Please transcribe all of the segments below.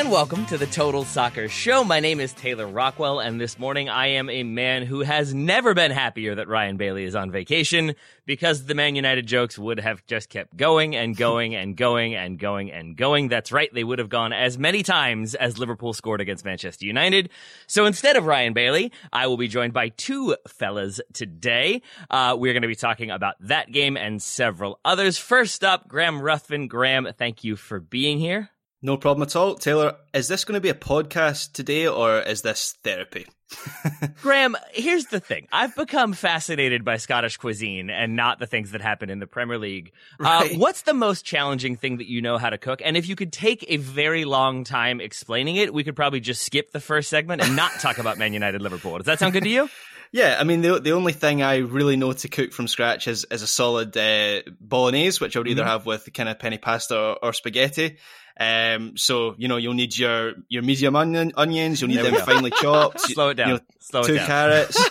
And welcome to the Total Soccer Show. My name is Taylor Rockwell, and this morning I am a man who has never been happier that Ryan Bailey is on vacation because the Man United jokes would have just kept going and going and going and going and going. That's right, they would have gone as many times as Liverpool scored against Manchester United. So instead of Ryan Bailey, I will be joined by two fellas today. Uh, we're going to be talking about that game and several others. First up, Graham Ruthven. Graham, thank you for being here. No problem at all. Taylor, is this going to be a podcast today or is this therapy? Graham, here's the thing. I've become fascinated by Scottish cuisine and not the things that happen in the Premier League. Right. Uh, what's the most challenging thing that you know how to cook? And if you could take a very long time explaining it, we could probably just skip the first segment and not talk about Man United Liverpool. Does that sound good to you? Yeah, I mean, the the only thing I really know to cook from scratch is, is a solid uh, bolognese, which I would either Mm-hmm. have with kind of penne pasta or, or spaghetti. Um, so you know, you'll need your your medium onion, onions. You'll need There them finely chopped. Slow it down. You know, Slow two it down. carrots,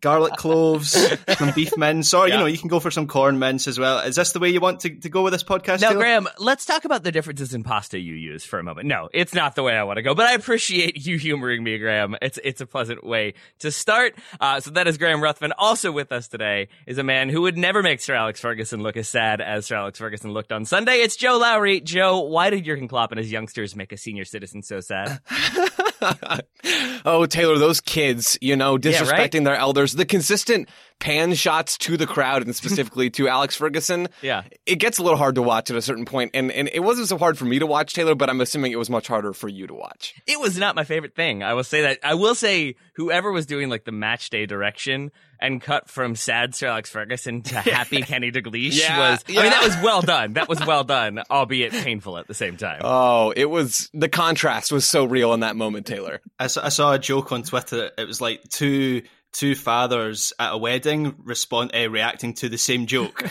garlic cloves, some beef mince, or Yeah. you know, you can go for some Quorn mince as well. Is this the way you want to, to go with this podcast? Now, Taylor? Graham, let's talk about the differences in pasta you use for a moment. No, it's not the way I want to go, but I appreciate you humoring me, Graham. It's it's a pleasant way to start. Uh, so that is Graham Ruthven. Also with us today is a man who would never make Sir Alex Ferguson look as sad as Sir Alex Ferguson looked on Sunday. It's Joe Lowry. Joe, why did Jurgen Klopp and his youngsters make a senior citizen so sad? oh, Taylor, those kids, you know, Yeah, disrespecting right? their elders, the consistent pan shots to the crowd and specifically to Alex Ferguson. Yeah. It gets a little hard to watch at a certain point, and, and it wasn't so hard for me to watch, Taylor, but I'm assuming it was much harder for you to watch. It was not my favorite thing. I will say that. I will say whoever was doing like the match day direction and cut from sad Sir Alex Ferguson to happy Kenny Dalglish Yeah, was. I mean, that was well done. That was well done, albeit painful at the same time. Oh, it was, the contrast was so real in that moment, Taylor. I saw, I saw a joke on Twitter. It was like two two fathers at a wedding respond uh, reacting to the same joke.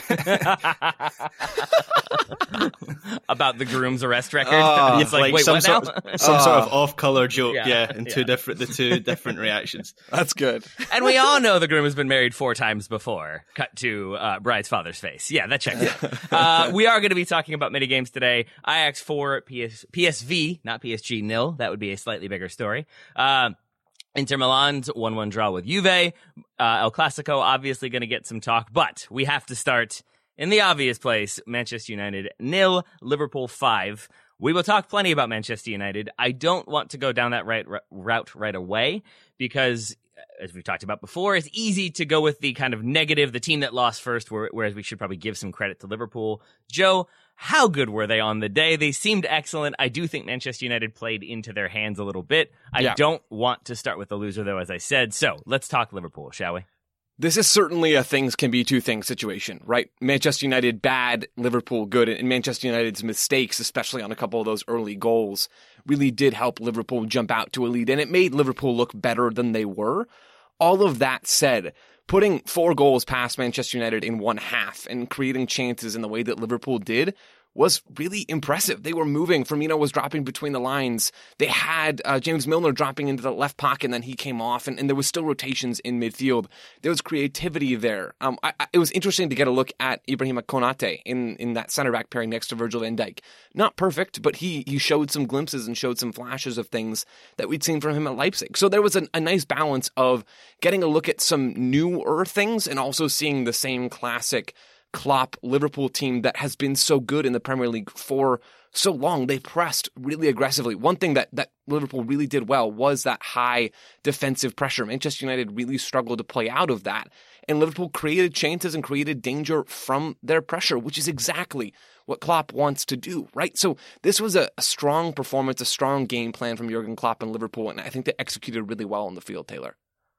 About the groom's arrest record. Oh, it's like, wait, some what sort now? of, some sort of Oh. off color joke. Yeah, Yeah, and two yeah. different the two different reactions. That's good. and we all know the groom has been married four times before. Cut to uh, bride's father's face. Yeah, that checks out. Uh, we are going to be talking about mini games today. Ajax 4, PS, PSV, not PSG nil. That would be a slightly bigger story. Uh, Inter Milan's 1-1 draw with Juve. Uh, El Clasico obviously going to get some talk, but we have to start in the obvious place. Manchester United nil, Liverpool 5. We will talk plenty about Manchester United. I don't want to go down that right r- route right away because Uh, as we've talked about before, it's easy to go with the kind of negative, the team that lost first, whereas we should probably give some credit to Liverpool. Joe, how good were they on the day? They seemed excellent. I do think Manchester United played into their hands a little bit. I Yeah. don't want to start with the loser, though, as I said. So let's talk Liverpool, shall we? This is certainly a things can be two things situation, right? Manchester United bad, Liverpool good, and Manchester United's mistakes, especially on a couple of those early goals, really did help Liverpool jump out to a lead, and it made Liverpool look better than they were. All of that said, putting four goals past Manchester United in one half and creating chances in the way that Liverpool did was really impressive. They were moving. Firmino was dropping between the lines. They had uh, James Milner dropping into the left pocket, and then he came off, and, and there was still rotations in midfield. There was creativity there. Um, I, I, it was interesting to get a look at Ibrahima Konate in, in that center back pairing next to Virgil van Dijk. Not perfect, but he he showed some glimpses and showed some flashes of things that we'd seen from him at Leipzig. So there was a, a nice balance of getting a look at some newer things and also seeing the same classic Klopp Liverpool team that has been so good in the Premier League for so long. They pressed really aggressively. One thing that, that Liverpool really did well was that high defensive pressure. Manchester United really struggled to play out of that. And Liverpool created chances and created danger from their pressure, which is exactly what Klopp wants to do, right? So this was a, a strong performance, a strong game plan from Jurgen Klopp and Liverpool, and I think they executed really well on the field, Taylor.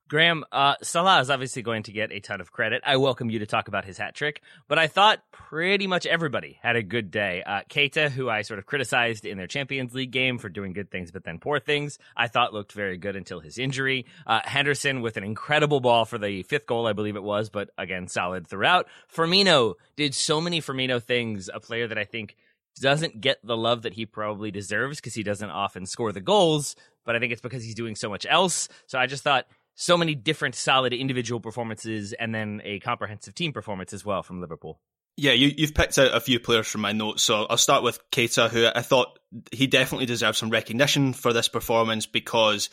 Graham, uh, Salah is obviously going to get a ton of credit. I welcome you to talk about his hat trick, but I thought pretty much everybody had a good day. Uh, Keita, who I sort of criticized in their Champions League game for doing good things but then poor things, I thought looked very good until his injury. Uh, Henderson with an incredible ball for the fifth goal, I believe it was, but again, solid throughout. Firmino did so many Firmino things, a player that I think doesn't get the love that he probably deserves because he doesn't often score the goals, but I think it's because he's doing so much else. So I just thought so many different solid individual performances and then a comprehensive team performance as well from Liverpool. Yeah, you, have picked out a few players from my notes, so I'll start with Keita, who I thought he definitely deserves some recognition for this performance because,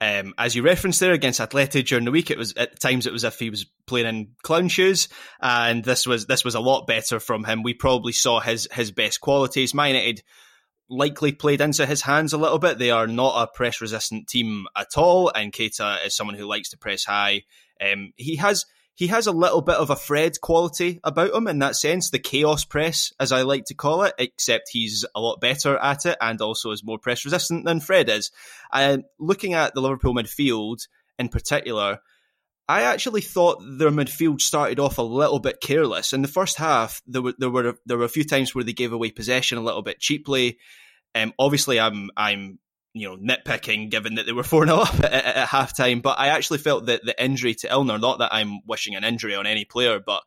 um, as you referenced there against Atleti during the week, it was at times it was as if he was playing in clown shoes, and this was this was a lot better from him. We probably saw his his best qualities. Man United likely played into his hands a little bit. They are not a press resistant team at all, and Keita is someone who likes to press high. Um, he has he has a little bit of a Fred quality about him in that sense, the chaos press, as I like to call it, except he's a lot better at it and also is more press resistant than Fred is. And looking at the Liverpool midfield in particular, I actually thought their midfield started off a little bit careless. In the first half, there were there were there were a few times where they gave away possession a little bit cheaply. Um, obviously, I'm I'm you know nitpicking given that they were four 0 up at, at, at half time, but I actually felt that the injury to Milner, not that I'm wishing an injury on any player, but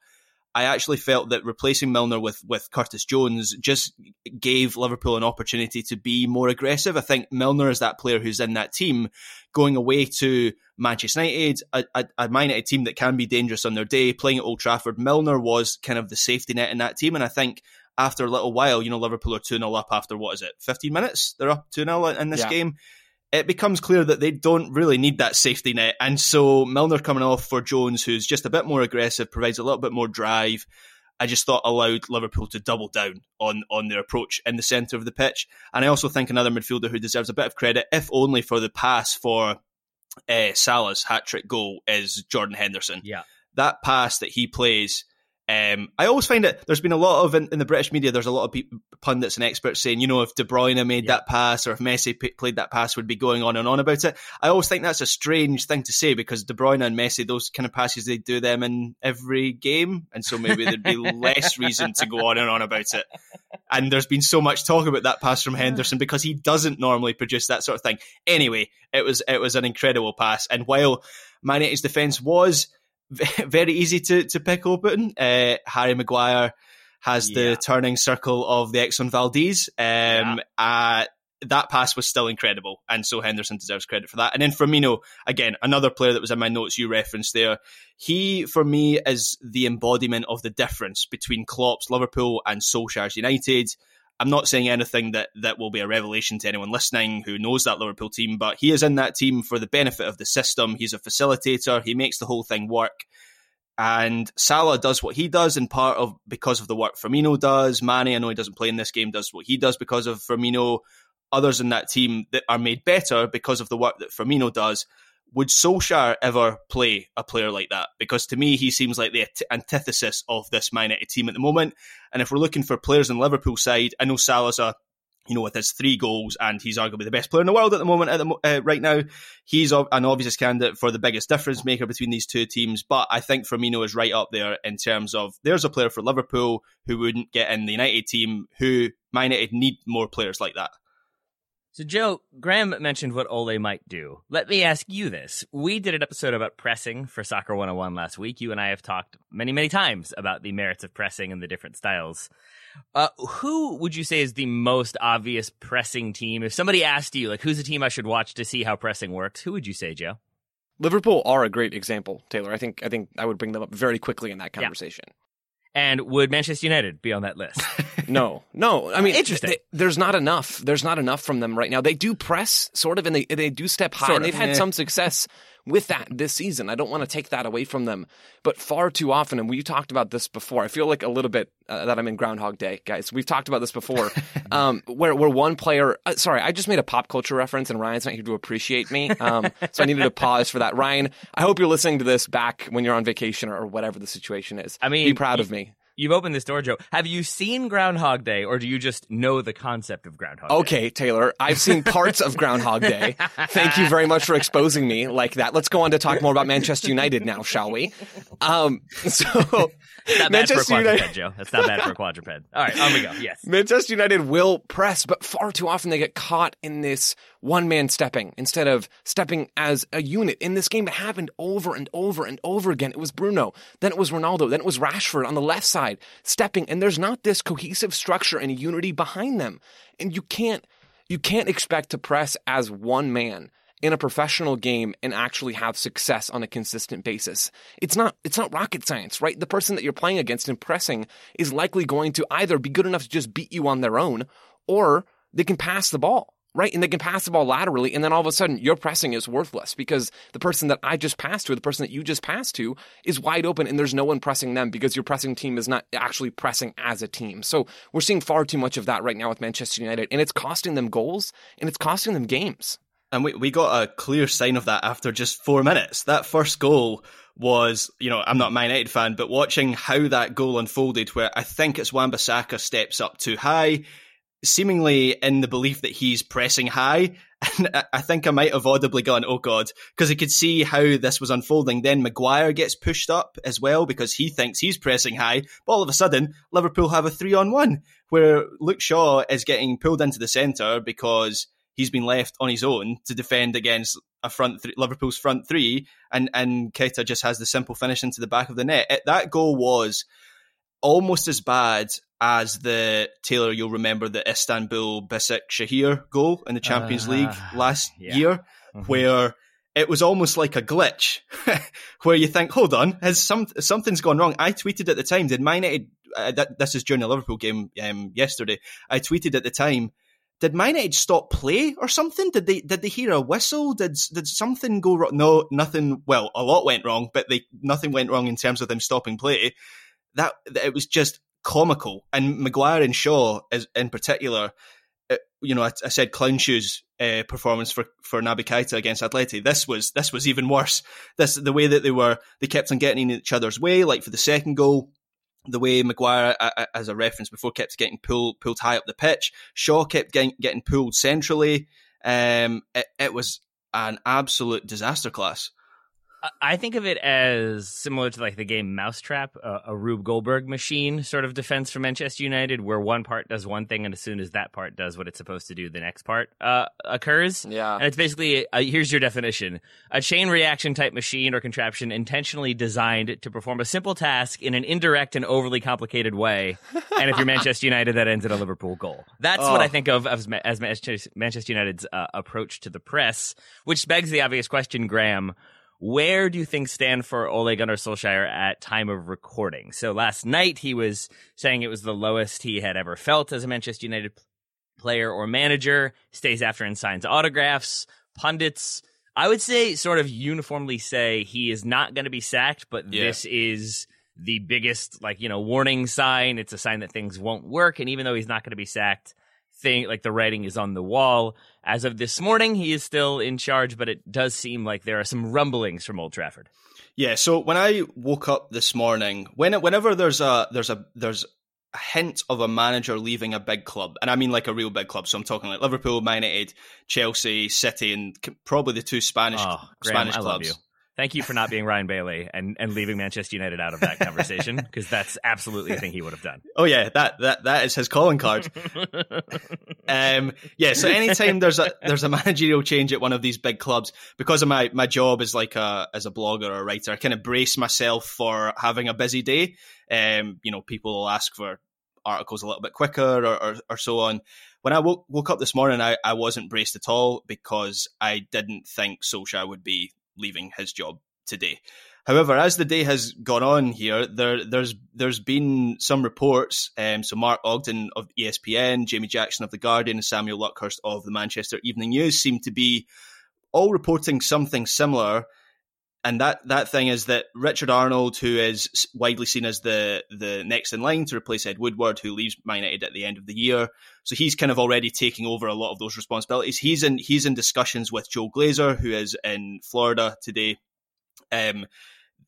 I actually felt that replacing Milner with with Curtis Jones just gave Liverpool an opportunity to be more aggressive. I think Milner is that player who's in that team going away to Manchester United, a, a, a Man United team that can be dangerous on their day, playing at Old Trafford. Milner was kind of the safety net in that team, and I think after a little while, you know, Liverpool are 2 0 up after what is it, 15 minutes? They're up 2 0 in this yeah. game. It becomes clear that they don't really need that safety net. And so Milner coming off for Jones, who's just a bit more aggressive, provides a little bit more drive. I just thought allowed Liverpool to double down on on their approach in the centre of the pitch. And I also think another midfielder who deserves a bit of credit, if only for the pass for uh, Salah's hat trick goal, is Jordan Henderson. Yeah. That pass that he plays um, I always find it. There's been a lot of in, in, the British media. There's a lot of people, pundits and experts saying, you know, if De Bruyne made yeah. that pass or if Messi p- played that pass, would be going on and on about it. I always think that's a strange thing to say because De Bruyne and Messi, those kind of passes, they do them in every game, and so maybe there'd be less reason to go on and on about it. And there's been so much talk about that pass from Henderson because he doesn't normally produce that sort of thing. Anyway, it was it was an incredible pass, and while Man United's defense was very easy to, to pick open. Uh, Harry Maguire has yeah. the turning circle of the Exxon Valdez. Um, yeah. uh, that pass was still incredible, and so Henderson deserves credit for that. And then Firmino, again, another player that was in my notes you referenced there. He, for me, is the embodiment of the difference between Klopp's Liverpool and Solskjaer's United. I'm not saying anything that, that will be a revelation to anyone listening who knows that Liverpool team, but he is in that team for the benefit of the system. He's a facilitator. He makes the whole thing work. And Salah does what he does in part of because of the work Firmino does. Mane, I know he doesn't play in this game, does what he does because of Firmino. Others in that team that are made better because of the work that Firmino does would Solskjaer ever play a player like that? Because to me, he seems like the antithesis of this Man United team at the moment. And if we're looking for players in Liverpool side, I know Salah's a you know, with his three goals, and he's arguably the best player in the world at the moment. At the uh, right now, he's an obvious candidate for the biggest difference maker between these two teams. But I think Firmino is right up there in terms of there's a player for Liverpool who wouldn't get in the United team. Who Man United need more players like that. So, Joe, Graham mentioned what Ole might do. Let me ask you this. We did an episode about pressing for Soccer 101 last week. You and I have talked many, many times about the merits of pressing and the different styles. Uh, who would you say is the most obvious pressing team? If somebody asked you, like, who's a team I should watch to see how pressing works, who would you say, Joe? Liverpool are a great example, Taylor. I think I think I would bring them up very quickly in that conversation. Yeah. And would Manchester United be on that list? no, no. I mean, interesting. They, there's not enough. There's not enough from them right now. They do press, sort of, and they they do step high, Sort and they've had yeah. some success with that this season. I don't want to take that away from them, but far too often, and we talked about this before. I feel like a little bit uh, that I'm in Groundhog Day, guys. We've talked about this before, um, where where one player. Uh, sorry, I just made a pop culture reference, and Ryan's not here to appreciate me, um, so I needed to pause for that. Ryan, I hope you're listening to this back when you're on vacation or, or whatever the situation is. I mean, be proud you- of me. You've opened this door, Joe. Have you seen Groundhog Day, or do you just know the concept of Groundhog Day? Okay, Taylor, I've seen parts of Groundhog Day. Thank you very much for exposing me like that. Let's go on to talk more about Manchester United now, shall we? Um, so Not bad Manchester for a quadruped, United, Joe. That's not bad for a quadruped. All right, on we go. Yes. Manchester United will press, but far too often they get caught in this one man stepping instead of stepping as a unit. In this game, it happened over and over and over again. It was Bruno, then it was Ronaldo, then it was Rashford on the left side stepping, and there's not this cohesive structure and unity behind them. And you can't you can't expect to press as one man in a professional game and actually have success on a consistent basis. It's not it's not rocket science, right? The person that you're playing against and pressing is likely going to either be good enough to just beat you on their own or they can pass the ball. Right? And they can pass the ball laterally, and then all of a sudden your pressing is worthless because the person that I just passed to, or the person that you just passed to, is wide open and there's no one pressing them because your pressing team is not actually pressing as a team. So we're seeing far too much of that right now with Manchester United, and it's costing them goals and it's costing them games. And we, we got a clear sign of that after just four minutes. That first goal was, you know, I'm not a Man United fan, but watching how that goal unfolded, where I think it's Wan-Bissaka steps up too high, seemingly in the belief that he's pressing high. And I- think I might have audibly gone, oh God, because I could see how this was unfolding. Then Maguire gets pushed up as well because he thinks he's pressing high. But all of a sudden, Liverpool have a three on one where Luke Shaw is getting pulled into the centre because he's been left on his own to defend against a front th- Liverpool's front three, and and Keita just has the simple finish into the back of the net. It, that goal was almost as bad as the Taylor. You'll remember the Istanbul Bisik Shahir goal in the Champions Uh, League last yeah. year, Mhm. where it was almost like a glitch, where you think, "Hold on, has some something's gone wrong?" I tweeted at the time, "Did Man United?" Uh, that, this is during the Liverpool game um, yesterday. I tweeted at the time, "Did Man United stop play or something? Did they did they hear a whistle? Did did something go wrong? No, nothing. Well, a lot went wrong, but they nothing went wrong in terms of them stopping play. That it was just comical. And Maguire and Shaw, as in particular, uh, you know, I, I said clown shoes uh, performance for for Naby Keita against Atleti. This was this was even worse. This the way that they were they kept on getting in each other's way. Like for the second goal, the way Maguire, as a reference before, kept getting pulled pulled high up the pitch. Shaw kept getting getting pulled centrally. Um, it, it was an absolute disaster class. I- think of it as similar to like the game Mousetrap, a, a Rube Goldberg machine sort of defense for Manchester United, where one part does one thing, and as soon as that part does what it's supposed to do, the next part uh, occurs. Yeah. And it's basically uh, here's your definition: a chain reaction type machine or contraption intentionally designed to perform a simple task in an indirect and overly complicated way. and if you're Manchester United, that ends in a Liverpool goal. That's what Oh. I think of as, as Manchester Manchester United's uh, approach to the press, which begs the obvious question, Graham. Where do you think stand for Ole Gunnar Solskjaer at time of recording? So last night he was saying it was the lowest he had ever felt as a Manchester United player or manager. Stays after and signs autographs. Pundits, I would say, sort of uniformly say he is not going to be sacked, but Yeah. this is the biggest, like you know, warning sign. It's a sign that things won't work, and even though he's not going to be sacked, thing like the writing is on the wall. As of this morning, he is still in charge, but it does seem like there are some rumblings from Old Trafford. Yeah. So when I woke up this morning, when whenever there's a there's a there's a hint of a manager leaving a big club, and I mean like a real big club. So I'm talking like Liverpool, Man United, Chelsea, City, and probably the two Spanish Oh, Graham, Spanish clubs. Thank you for not being Ryan Bailey and, and leaving Manchester United out of that conversation because that's absolutely a thing he would have done. Oh yeah, that that that is his calling card. um, yeah, so anytime there's a there's a managerial change at one of these big clubs, because of my my job as like a as a blogger or a writer, I kind of brace myself for having a busy day. Um, you know, people will ask for articles a little bit quicker or, or, or so on. When I woke, woke up this morning, I, I wasn't braced at all because I didn't think Solskjaer would be leaving his job today. However, as the day has gone on here, there, there's there's been some reports. Um, so Mark Ogden of ESPN, Jamie Jackson of the Guardian, and Samuel Luckhurst of the Manchester Evening News seem to be all reporting something similar. And that, that thing is that Richard Arnold, who is widely seen as the the next in line to replace Ed Woodward, who leaves Man United at the end of the year, so he's kind of already taking over a lot of those responsibilities. He's in he's in discussions with Joel Glazer, who is in Florida today. Um,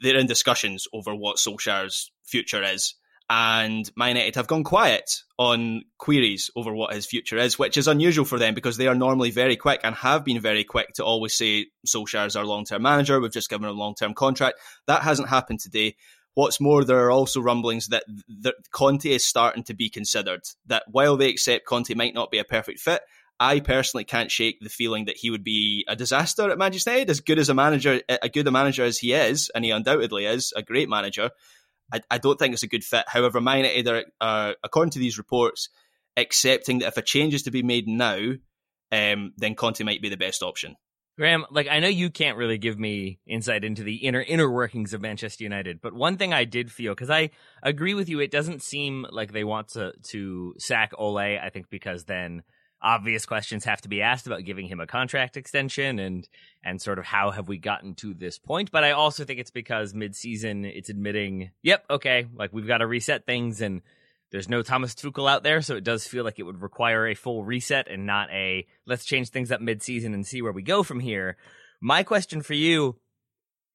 they're in discussions over what Solskjaer's future is. And Man United have gone quiet on queries over what his future is, which is unusual for them because they are normally very quick and have been very quick to always say Solskjaer is our long term manager. We've just given him a long term contract. That hasn't happened today. What's more, there are also rumblings that, that Conte is starting to be considered. That while they accept Conte might not be a perfect fit, I personally can't shake the feeling that he would be a disaster at Manchester United. As good as a manager, a good a manager as he is, and he undoubtedly is a great manager. I, I don't think it's a good fit. However, United are, are, according to these reports, accepting that if a change is to be made now, um, then Conte might be the best option. Graham, like I know you can't really give me insight into the inner inner workings of Manchester United, but one thing I did feel because I agree with you, it doesn't seem like they want to to sack Ole. I think because then obvious questions have to be asked about giving him a contract extension and and sort of how have we gotten to this point. But I also think it's because midseason it's admitting, yep, okay, like we've got to reset things and there's no Thomas Tuchel out there, so it does feel like it would require a full reset and not a let's change things up midseason and see where we go from here. My question for you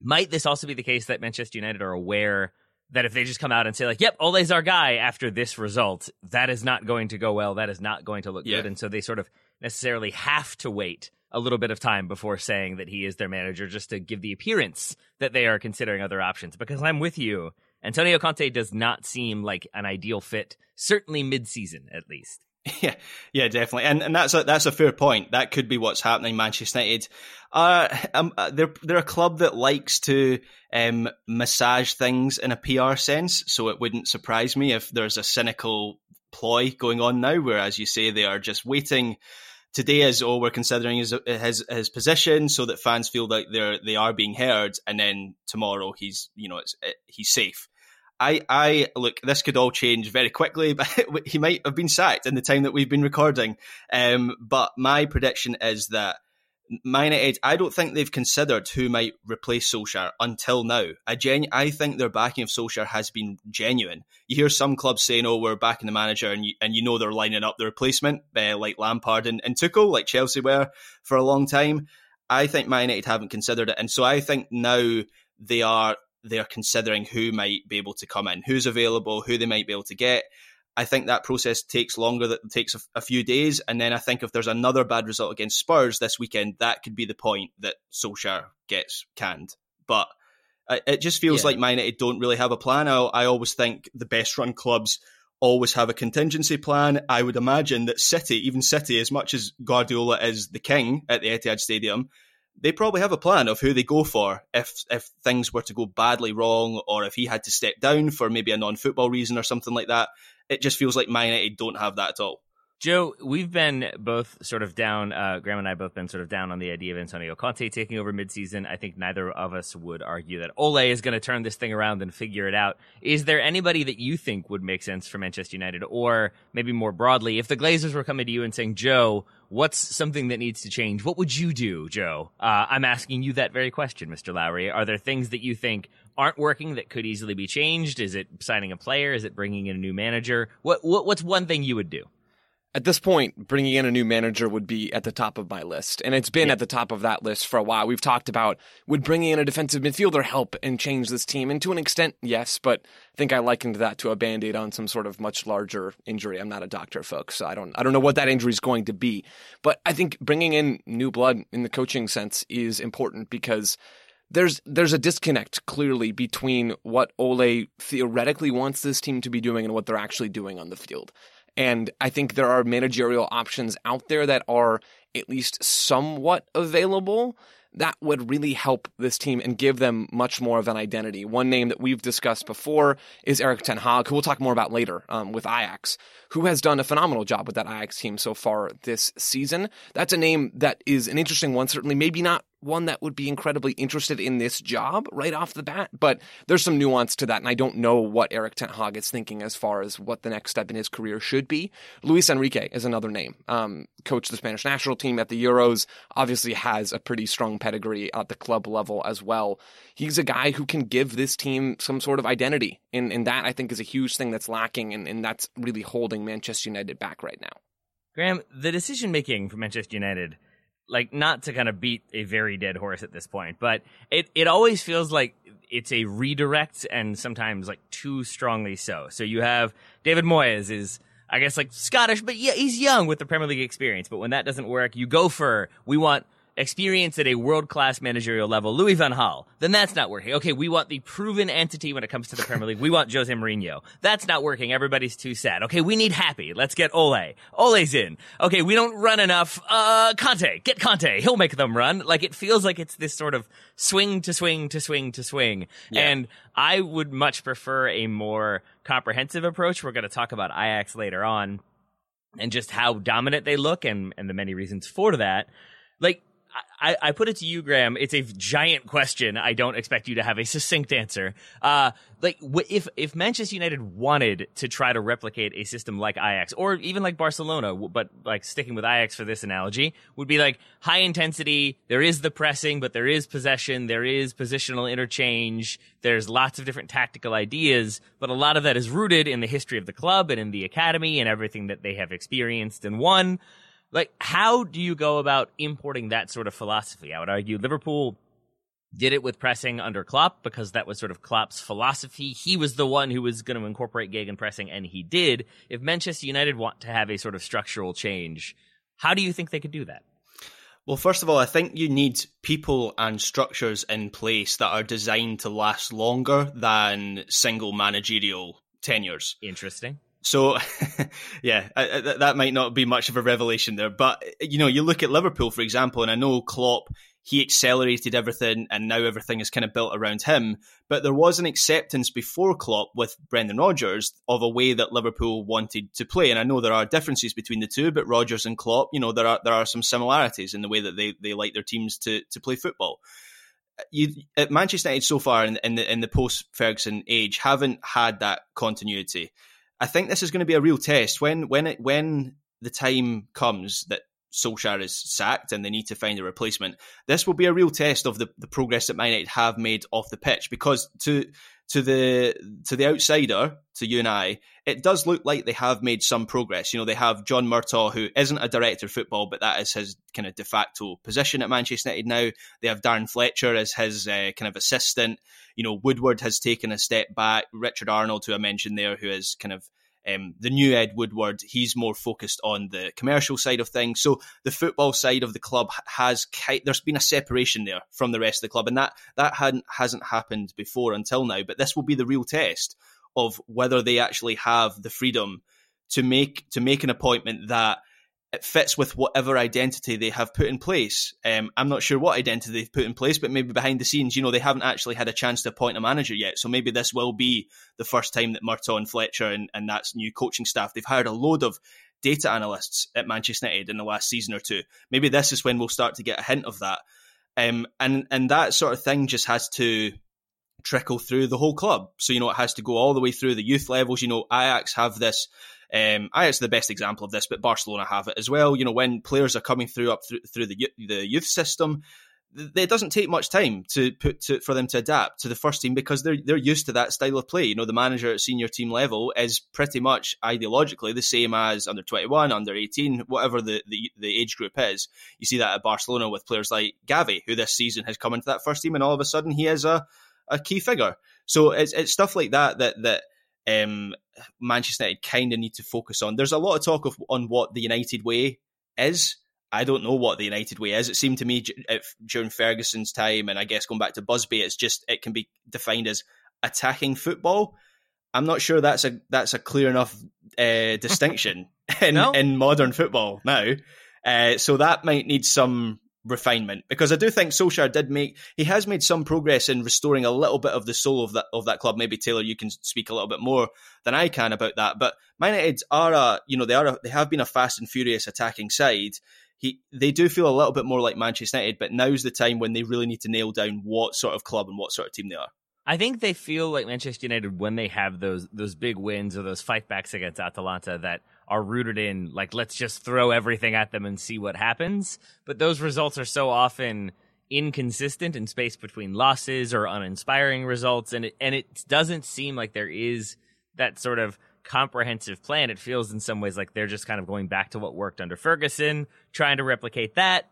might this also be the case that Manchester United are aware that if they just come out and say like, "Yep, Ole's our guy," after this result, that is not going to go well. That is not going to look yeah. good, and so they sort of necessarily have to wait a little bit of time before saying that he is their manager, just to give the appearance that they are considering other options. Because I'm with you, Antonio Conte does not seem like an ideal fit, certainly mid-season at least. Yeah, yeah, definitely, and and that's a that's a fair point. That could be what's happening. Manchester United, uh, um, uh, they're they're a club that likes to um, massage things in a PR sense, so it wouldn't surprise me if there's a cynical ploy going on now, where, as you say, they are just waiting. Today, is oh, we're considering his his his position, so that fans feel like they're they are being heard, and then tomorrow he's you know it's it, he's safe. I, I look. This could all change very quickly, but he might have been sacked in the time that we've been recording. Um, but my prediction is that United, I don't think they've considered who might replace Solskjaer until now. I, genu- I think their backing of Solskjaer has been genuine. You hear some clubs saying, "Oh, we're backing the manager," and you, and you know they're lining up the replacement, uh, like Lampard and, and Tuchel, like Chelsea were for a long time. I think Man United haven't considered it, and so I think now they are they're considering who might be able to come in, who's available, who they might be able to get. I think that process takes longer, that takes a, a, few days. And then I think if there's another bad result against Spurs this weekend, that could be the point that Solskjaer gets canned. But it just feels yeah. like Man United don't really have a plan. I, I always think the best run clubs always have a contingency plan. I would imagine that City, even City, as much as Guardiola is the king at the Etihad Stadium, they probably have a plan of who they go for if if things were to go badly wrong or if he had to step down for maybe a non football reason or something like that. It just feels like Man United don't have that at all. Joe, we've been both sort of down. Uh, Graham and I both been sort of down on the idea of Antonio Conte taking over midseason. I think neither of us would argue that Ole is going to turn this thing around and figure it out. Is there anybody that you think would make sense for Manchester United, or maybe more broadly, if the Glazers were coming to you and saying, "Joe, what's something that needs to change?" What would you do, Joe? Uh, I'm asking you that very question, Mr. Lowry. Are there things that you think aren't working that could easily be changed? Is it signing a player? Is it bringing in a new manager? What, what what's one thing you would do? At this point, bringing in a new manager would be at the top of my list. And it's been yeah. at the top of that list for a while. We've talked about would bringing in a defensive midfielder help and change this team? And to an extent, yes, but I think I likened that to a band-aid on some sort of much larger injury. I'm not a doctor, folks. So I don't I don't know what that injury is going to be. But I think bringing in new blood in the coaching sense is important because there's there's a disconnect clearly between what Ole theoretically wants this team to be doing and what they're actually doing on the field. And I think there are managerial options out there that are at least somewhat available that would really help this team and give them much more of an identity. One name that we've discussed before is Erik Ten Hag, who we'll talk more about later um, with Ajax, who has done a phenomenal job with that Ajax team so far this season. That's a name that is an interesting one, certainly maybe not one that would be incredibly interested in this job right off the bat, but there's some nuance to that, and I don't know what Erik Ten Hag is thinking as far as what the next step in his career should be. Luis Enrique is another name. Um, coached the Spanish national team at the Euros, obviously has a pretty strong pedigree at the club level as well. He's a guy who can give this team some sort of identity, and, and that I think is a huge thing that's lacking, and, and that's really holding Manchester United back right now. Graham, the decision making for Manchester United like not to kind of beat a very dead horse at this point, but it it always feels like it's a redirect and sometimes like too strongly so. So you have David Moyes is I guess like Scottish, but yeah, he's young with the Premier League experience. But when that doesn't work, you go for we want experience at a world class managerial level, Louis Van Gaal, then that's not working. Okay, we want the proven entity when it comes to the Premier League. We want Jose Mourinho. That's not working. Everybody's too sad. Okay, we need happy. Let's get Ole. Ole's in. Okay, we don't run enough. Uh, Conte. Get Conte. He'll make them run. Like it feels like it's this sort of swing to swing to swing to swing. Yeah. And I would much prefer a more comprehensive approach. We're going to talk about Ajax later on and just how dominant they look and, and the many reasons for that. Like, I, I, put it to you, Graham. It's a giant question. I don't expect you to have a succinct answer. Uh, like, if if Manchester United wanted to try to replicate a system like Ajax, or even like Barcelona, but like sticking with Ajax for this analogy, would be like high intensity. There is the pressing, but there is possession. There is positional interchange. There's lots of different tactical ideas, but a lot of that is rooted in the history of the club and in the academy and everything that they have experienced and won. Like, how do you go about importing that sort of philosophy? I would argue Liverpool did it with pressing under Klopp because that was sort of Klopp's philosophy. He was the one who was going to incorporate Gegen pressing, and he did. If Manchester United want to have a sort of structural change, how do you think they could do that? Well, first of all, I think you need people and structures in place that are designed to last longer than single managerial tenures. Interesting. So, yeah, that might not be much of a revelation there. But, you know, you look at Liverpool, for example, and I know Klopp, he accelerated everything and now everything is kind of built around him. But there was an acceptance before Klopp with Brendan Rodgers of a way that Liverpool wanted to play. And I know there are differences between the two, but Rodgers and Klopp, you know, there are there are some similarities in the way that they, they like their teams to, to play football. You, at Manchester United so far in, in the in the post Ferguson age haven't had that continuity. I think this is going to be a real test when when it when the time comes that Solskjaer is sacked and they need to find a replacement. This will be a real test of the, the progress that Man United have made off the pitch because to to the to the outsider, to you and I, it does look like they have made some progress. You know, they have John Murtough, who isn't a director of football, but that is his kind of de facto position at Manchester United now. They have Darren Fletcher as his uh, kind of assistant you know, Woodward has taken a step back. Richard Arnold, who I mentioned there, who is kind of um, the new Ed Woodward, he's more focused on the commercial side of things. So the football side of the club has there's been a separation there from the rest of the club, and that that hadn't hasn't happened before until now. But this will be the real test of whether they actually have the freedom to make to make an appointment that it fits with whatever identity they have put in place. Um, I'm not sure what identity they've put in place, but maybe behind the scenes, you know, they haven't actually had a chance to appoint a manager yet. So maybe this will be the first time that Murtough and Fletcher and, and that's new coaching staff, they've hired a load of data analysts at Manchester United in the last season or two. Maybe this is when we'll start to get a hint of that. Um, and, and that sort of thing just has to trickle through the whole club. So, you know, it has to go all the way through the youth levels. You know, Ajax have this um, Ajax the best example of this, but Barcelona have it as well. You know, when players are coming through up through, through the the youth system, it doesn't take much time to put to, for them to adapt to the first team because they're they're used to that style of play. You know, the manager at senior team level is pretty much ideologically the same as under twenty one, under eighteen, whatever the, the the age group is. You see that at Barcelona with players like Gavi, who this season has come into that first team, and all of a sudden he is a a key figure. So it's it's stuff like that that that um, Manchester United kind of need to focus on. There's a lot of talk of on what the United way is, I don't know what the United way is. It seemed to me during Ferguson's time, and I guess going back to Busby, it's just it can be defined as attacking football. I'm not sure that's a that's a clear enough uh, distinction in no? in modern football now. Uh, so that might need some refinement because I do think Solskjaer did make he has made some progress in restoring a little bit of the soul of that of that club. Maybe Taylor, you can speak a little bit more than I can about that. But Man United are a you know they are a, they have been a fast and furious attacking side. He they do feel a little bit more like Manchester United, but now's the time when they really need to nail down what sort of club and what sort of team they are. I think they feel like Manchester United when they have those those big wins or those fight backs against Atalanta that are rooted in like let's just throw everything at them and see what happens. But those results are so often inconsistent in space between losses or uninspiring results, and it and it doesn't seem like there is that sort of comprehensive plan. It feels in some ways like they're just kind of going back to what worked under Ferguson, trying to replicate that,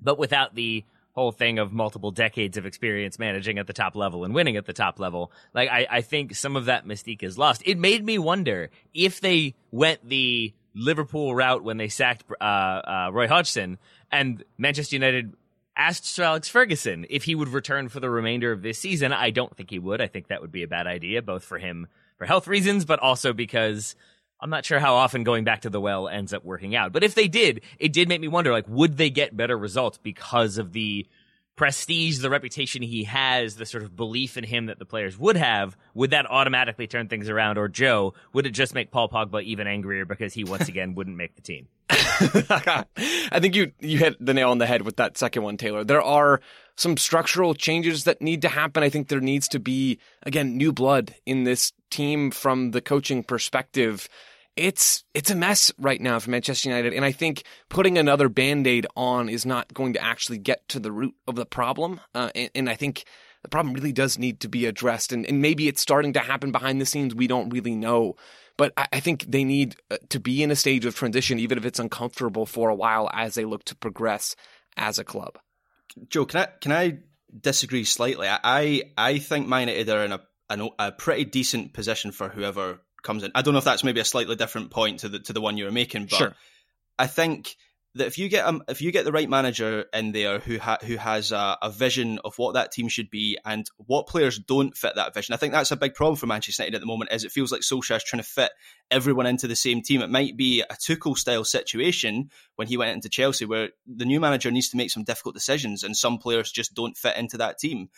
but without the whole thing of multiple decades of experience managing at the top level and winning at the top level. Like, I, I think some of that mystique is lost. It made me wonder if they went the Liverpool route when they sacked uh, uh, Roy Hodgson and Manchester United asked Sir Alex Ferguson if he would return for the remainder of this season. I don't think he would. I think that would be a bad idea, both for him for health reasons, but also because I'm not sure how often going back to the well ends up working out. But if they did, it did make me wonder, like, would they get better results because of the prestige, the reputation he has, the sort of belief in him that the players would have, would that automatically turn things around? Or Joe, would it just make Paul Pogba even angrier because he once again wouldn't make the team? I think you you hit the nail on the head with that second one, Taylor. There are some structural changes that need to happen. I think there needs to be again new blood in this team from the coaching perspective it's it's a mess right now for Manchester United, and I think putting another band aid on is not going to actually get to the root of the problem. Uh, and, and, I think the problem really does need to be addressed, and, and maybe it's starting to happen behind the scenes. We don't really know, but I, I think they need uh, to be in a stage of transition, even if it's uncomfortable for a while, as they look to progress as a club. Joe, can I can I disagree slightly? I I think Man United are in a a pretty decent position for whoever comes in. I don't know if that's maybe a slightly different point to the to the one you were making, but sure. I think that if you get um, if you get the right manager in there who ha- who has a, a, vision of what that team should be and what players don't fit that vision, I think that's a big problem for Manchester United at the moment. Is it feels like Solskjaer is trying to fit everyone into the same team. It might be a Tuchel style situation when he went into Chelsea, where the new manager needs to make some difficult decisions, and some players just don't fit into that team.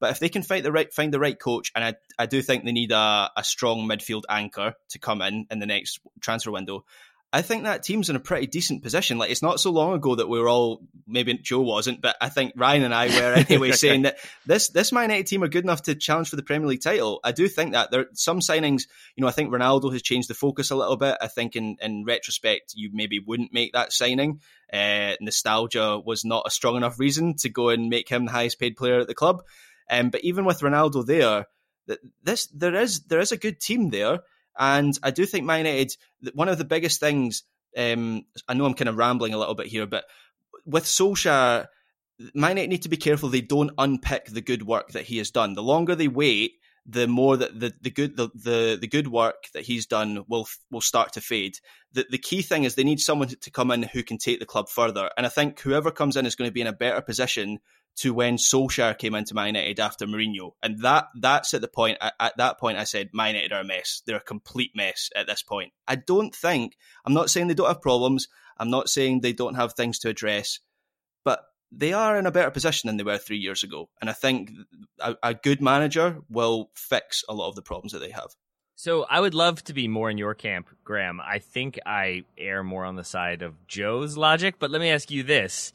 But if they can find the right find the right coach, and I, I do think they need a, a strong midfield anchor to come in in the next transfer window. I think that team's in a pretty decent position. Like it's not so long ago that we were all maybe Joe wasn't, but I think Ryan and I were anyway saying that this this Man United team are good enough to challenge for the Premier League title. I do think that there some signings. You know, I think Ronaldo has changed the focus a little bit. I think in in retrospect, you maybe wouldn't make that signing. Uh, nostalgia was not a strong enough reason to go and make him the highest paid player at the club. Um, but even with Ronaldo there, this there is there is a good team there, and I do think Man United. One of the biggest things. Um, I know I'm kind of rambling a little bit here, but with Solskjaer, Man United need to be careful they don't unpick the good work that he has done. The longer they wait, the more that the, the good the, the, the good work that he's done will will start to fade. The the key thing is they need someone to come in who can take the club further. And I think whoever comes in is going to be in a better position to when Solskjaer came into Man United after Mourinho. And that that's at the point, at that point, I said, Man United are a mess. They're a complete mess at this point. I don't think, I'm not saying they don't have problems. I'm not saying they don't have things to address, but they are in a better position than they were three years ago. And I think a, a good manager will fix a lot of the problems that they have. So I would love to be more in your camp, Graham. I think I err more on the side of Joe's logic, but let me ask you this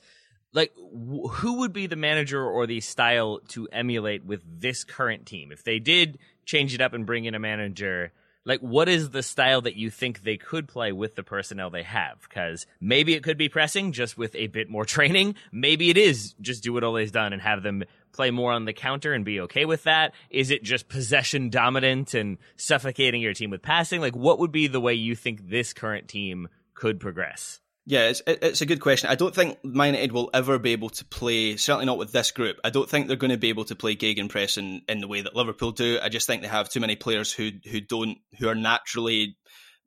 like who would be the manager or the style to emulate with this current team? If they did change it up and bring in a manager like what is the style that you think they could play with the personnel they have? Because maybe it could be pressing just with a bit more training. Maybe it is. Just do what Ole's done and have them play more on the counter and be okay with that. Is it just possession dominant and suffocating your team with passing? Like what would be the way you think this current team could progress yeah, it's it's a good question. I don't think United will ever be able to play, certainly not with this group. I don't think they're going to be able to play gegenpress in, in the way that Liverpool do. I just think they have too many players who who don't who are naturally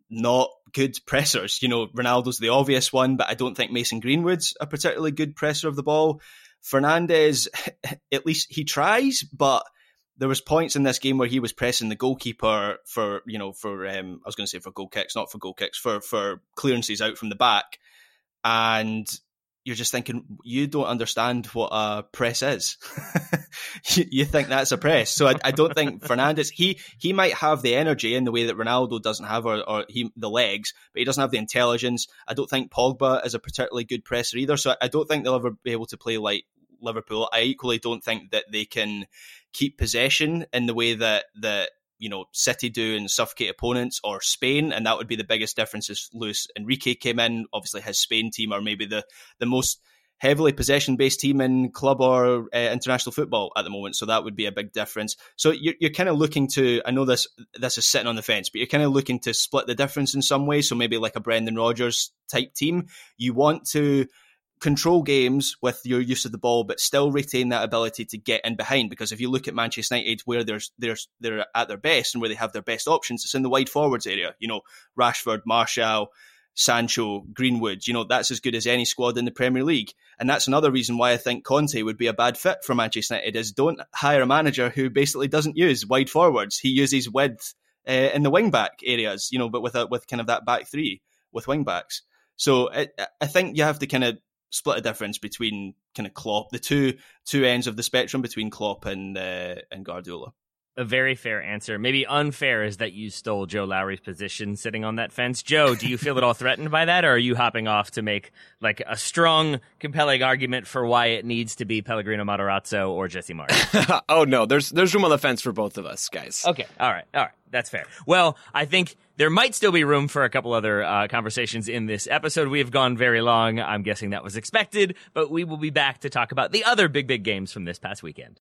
not good pressers. You know, Ronaldo's the obvious one, but I don't think Mason Greenwood's a particularly good presser of the ball. Fernandes, at least he tries, but there was points in this game where he was pressing the goalkeeper for you know for um, I was going to say for goal kicks, not for goal kicks, for for clearances out from the back, and you're just thinking you don't understand what a press is. you, think that's a press, so I, I, don't think Fernandes he he might have the energy in the way that Ronaldo doesn't have, or, or he the legs, but he doesn't have the intelligence. I don't think Pogba is a particularly good presser either, so I don't think they'll ever be able to play like Liverpool. I equally don't think that they can keep possession in the way that that you know City do and suffocate opponents, or Spain, and that would be the biggest difference. If Luis Enrique came in, obviously his Spain team are maybe the the most heavily possession based team in club or uh, international football at the moment. So that would be a big difference. So you're, you're kind of looking to, I know this, this is sitting on the fence, but you're kind of looking to split the difference in some way. So maybe like a Brendan Rodgers type team, you want to control games with your use of the ball, but still retain that ability to get in behind. Because if you look at Manchester United, where there's they're at their best and where they have their best options, it's in the wide forwards area. You know, Rashford, Martial, Sancho, Greenwood. You know, that's as good as any squad in the Premier League, and that's another reason why I think Conte would be a bad fit for Manchester United. Is don't hire a manager who basically doesn't use wide forwards. He uses width uh, in the wing back areas. You know, but with a, with kind of that back three with wing backs. So I think you have to kind of split a difference between kind of Klopp, the two two ends of the spectrum between Klopp and uh, and Guardiola. A very fair answer. Maybe unfair is that you stole Joe Lowery's position sitting on that fence. Joe, do you feel at all threatened by that, or are you hopping off to make like a strong, compelling argument for why it needs to be Pellegrino Matarazzo or Jesse Marsch? oh no, there's there's room on the fence for both of us, guys. Okay, all right, all right, that's fair. Well, I think there might still be room for a couple other uh, conversations in this episode. We have gone very long. I'm guessing that was expected, but we will be back to talk about the other big, big games from this past weekend.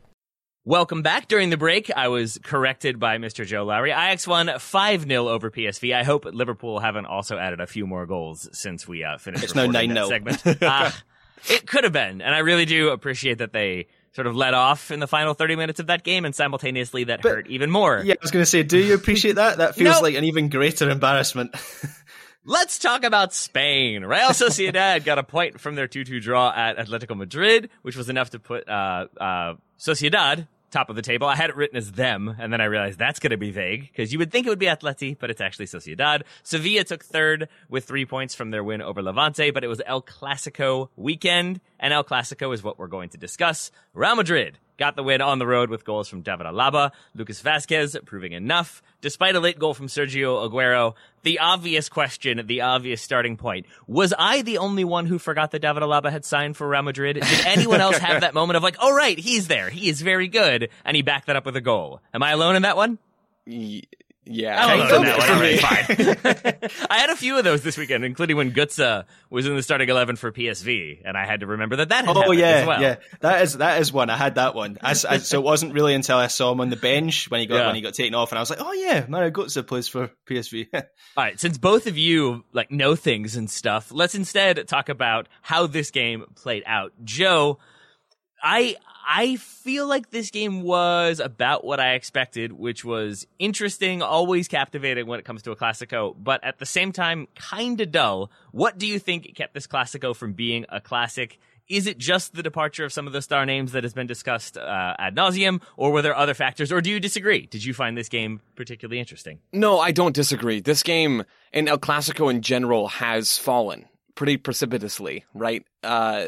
Welcome back. During the break, I was corrected by Mr. Joe Lowery. Ajax won 5-0 over PSV. I hope Liverpool haven't also added a few more goals since we uh, finished it's no 9-0. segment. uh, it could have been, and I really do appreciate that they sort of let off in the final 30 minutes of that game, and simultaneously that but, hurt even more. Yeah, I was going to say, do you appreciate that? That feels like an even greater embarrassment. Let's talk about Spain. Real Sociedad got a point from their 2-2 draw at Atletico Madrid, which was enough to put uh, uh, Sociedad top of the table. I had it written as them, and then I realized that's going to be vague because you would think it would be Atleti, but it's actually Sociedad. Sevilla took third with three points from their win over Levante, but it was El Clasico weekend, and El Clasico is what we're going to discuss. Real Madrid got the win on the road with goals from David Alaba, Lucas Vázquez proving enough. Despite a late goal from Sergio Aguero, the obvious question, the obvious starting point, was I the only one who forgot that David Alaba had signed for Real Madrid? Did anyone else have that moment of like, oh right, he's there, he is very good, and he backed that up with a goal? Am I alone in that one? Yeah, I, don't know that one. fine. I had a few of those this weekend, including when Götze was in the starting eleven for PSV, and I had to remember that that. oh yeah, well. yeah, that is that is one. I had that one. I, I, so it wasn't really until I saw him on the bench when he got yeah. when he got taken off, and I was like, oh yeah, Mario Götze plays for PSV. All right, since both of you like know things and stuff, let's instead talk about how this game played out. Joe, I I feel like this game was about what I expected, which was interesting, always captivating when it comes to a Classico, but at the same time, kinda dull. What do you think kept this Classico from being a classic? Is it just the departure of some of the star names that has been discussed uh, ad nauseum, or were there other factors, or do you disagree? Did you find this game particularly interesting? No, I don't disagree. This game and El Clasico in general has fallen pretty precipitously, right? Uh,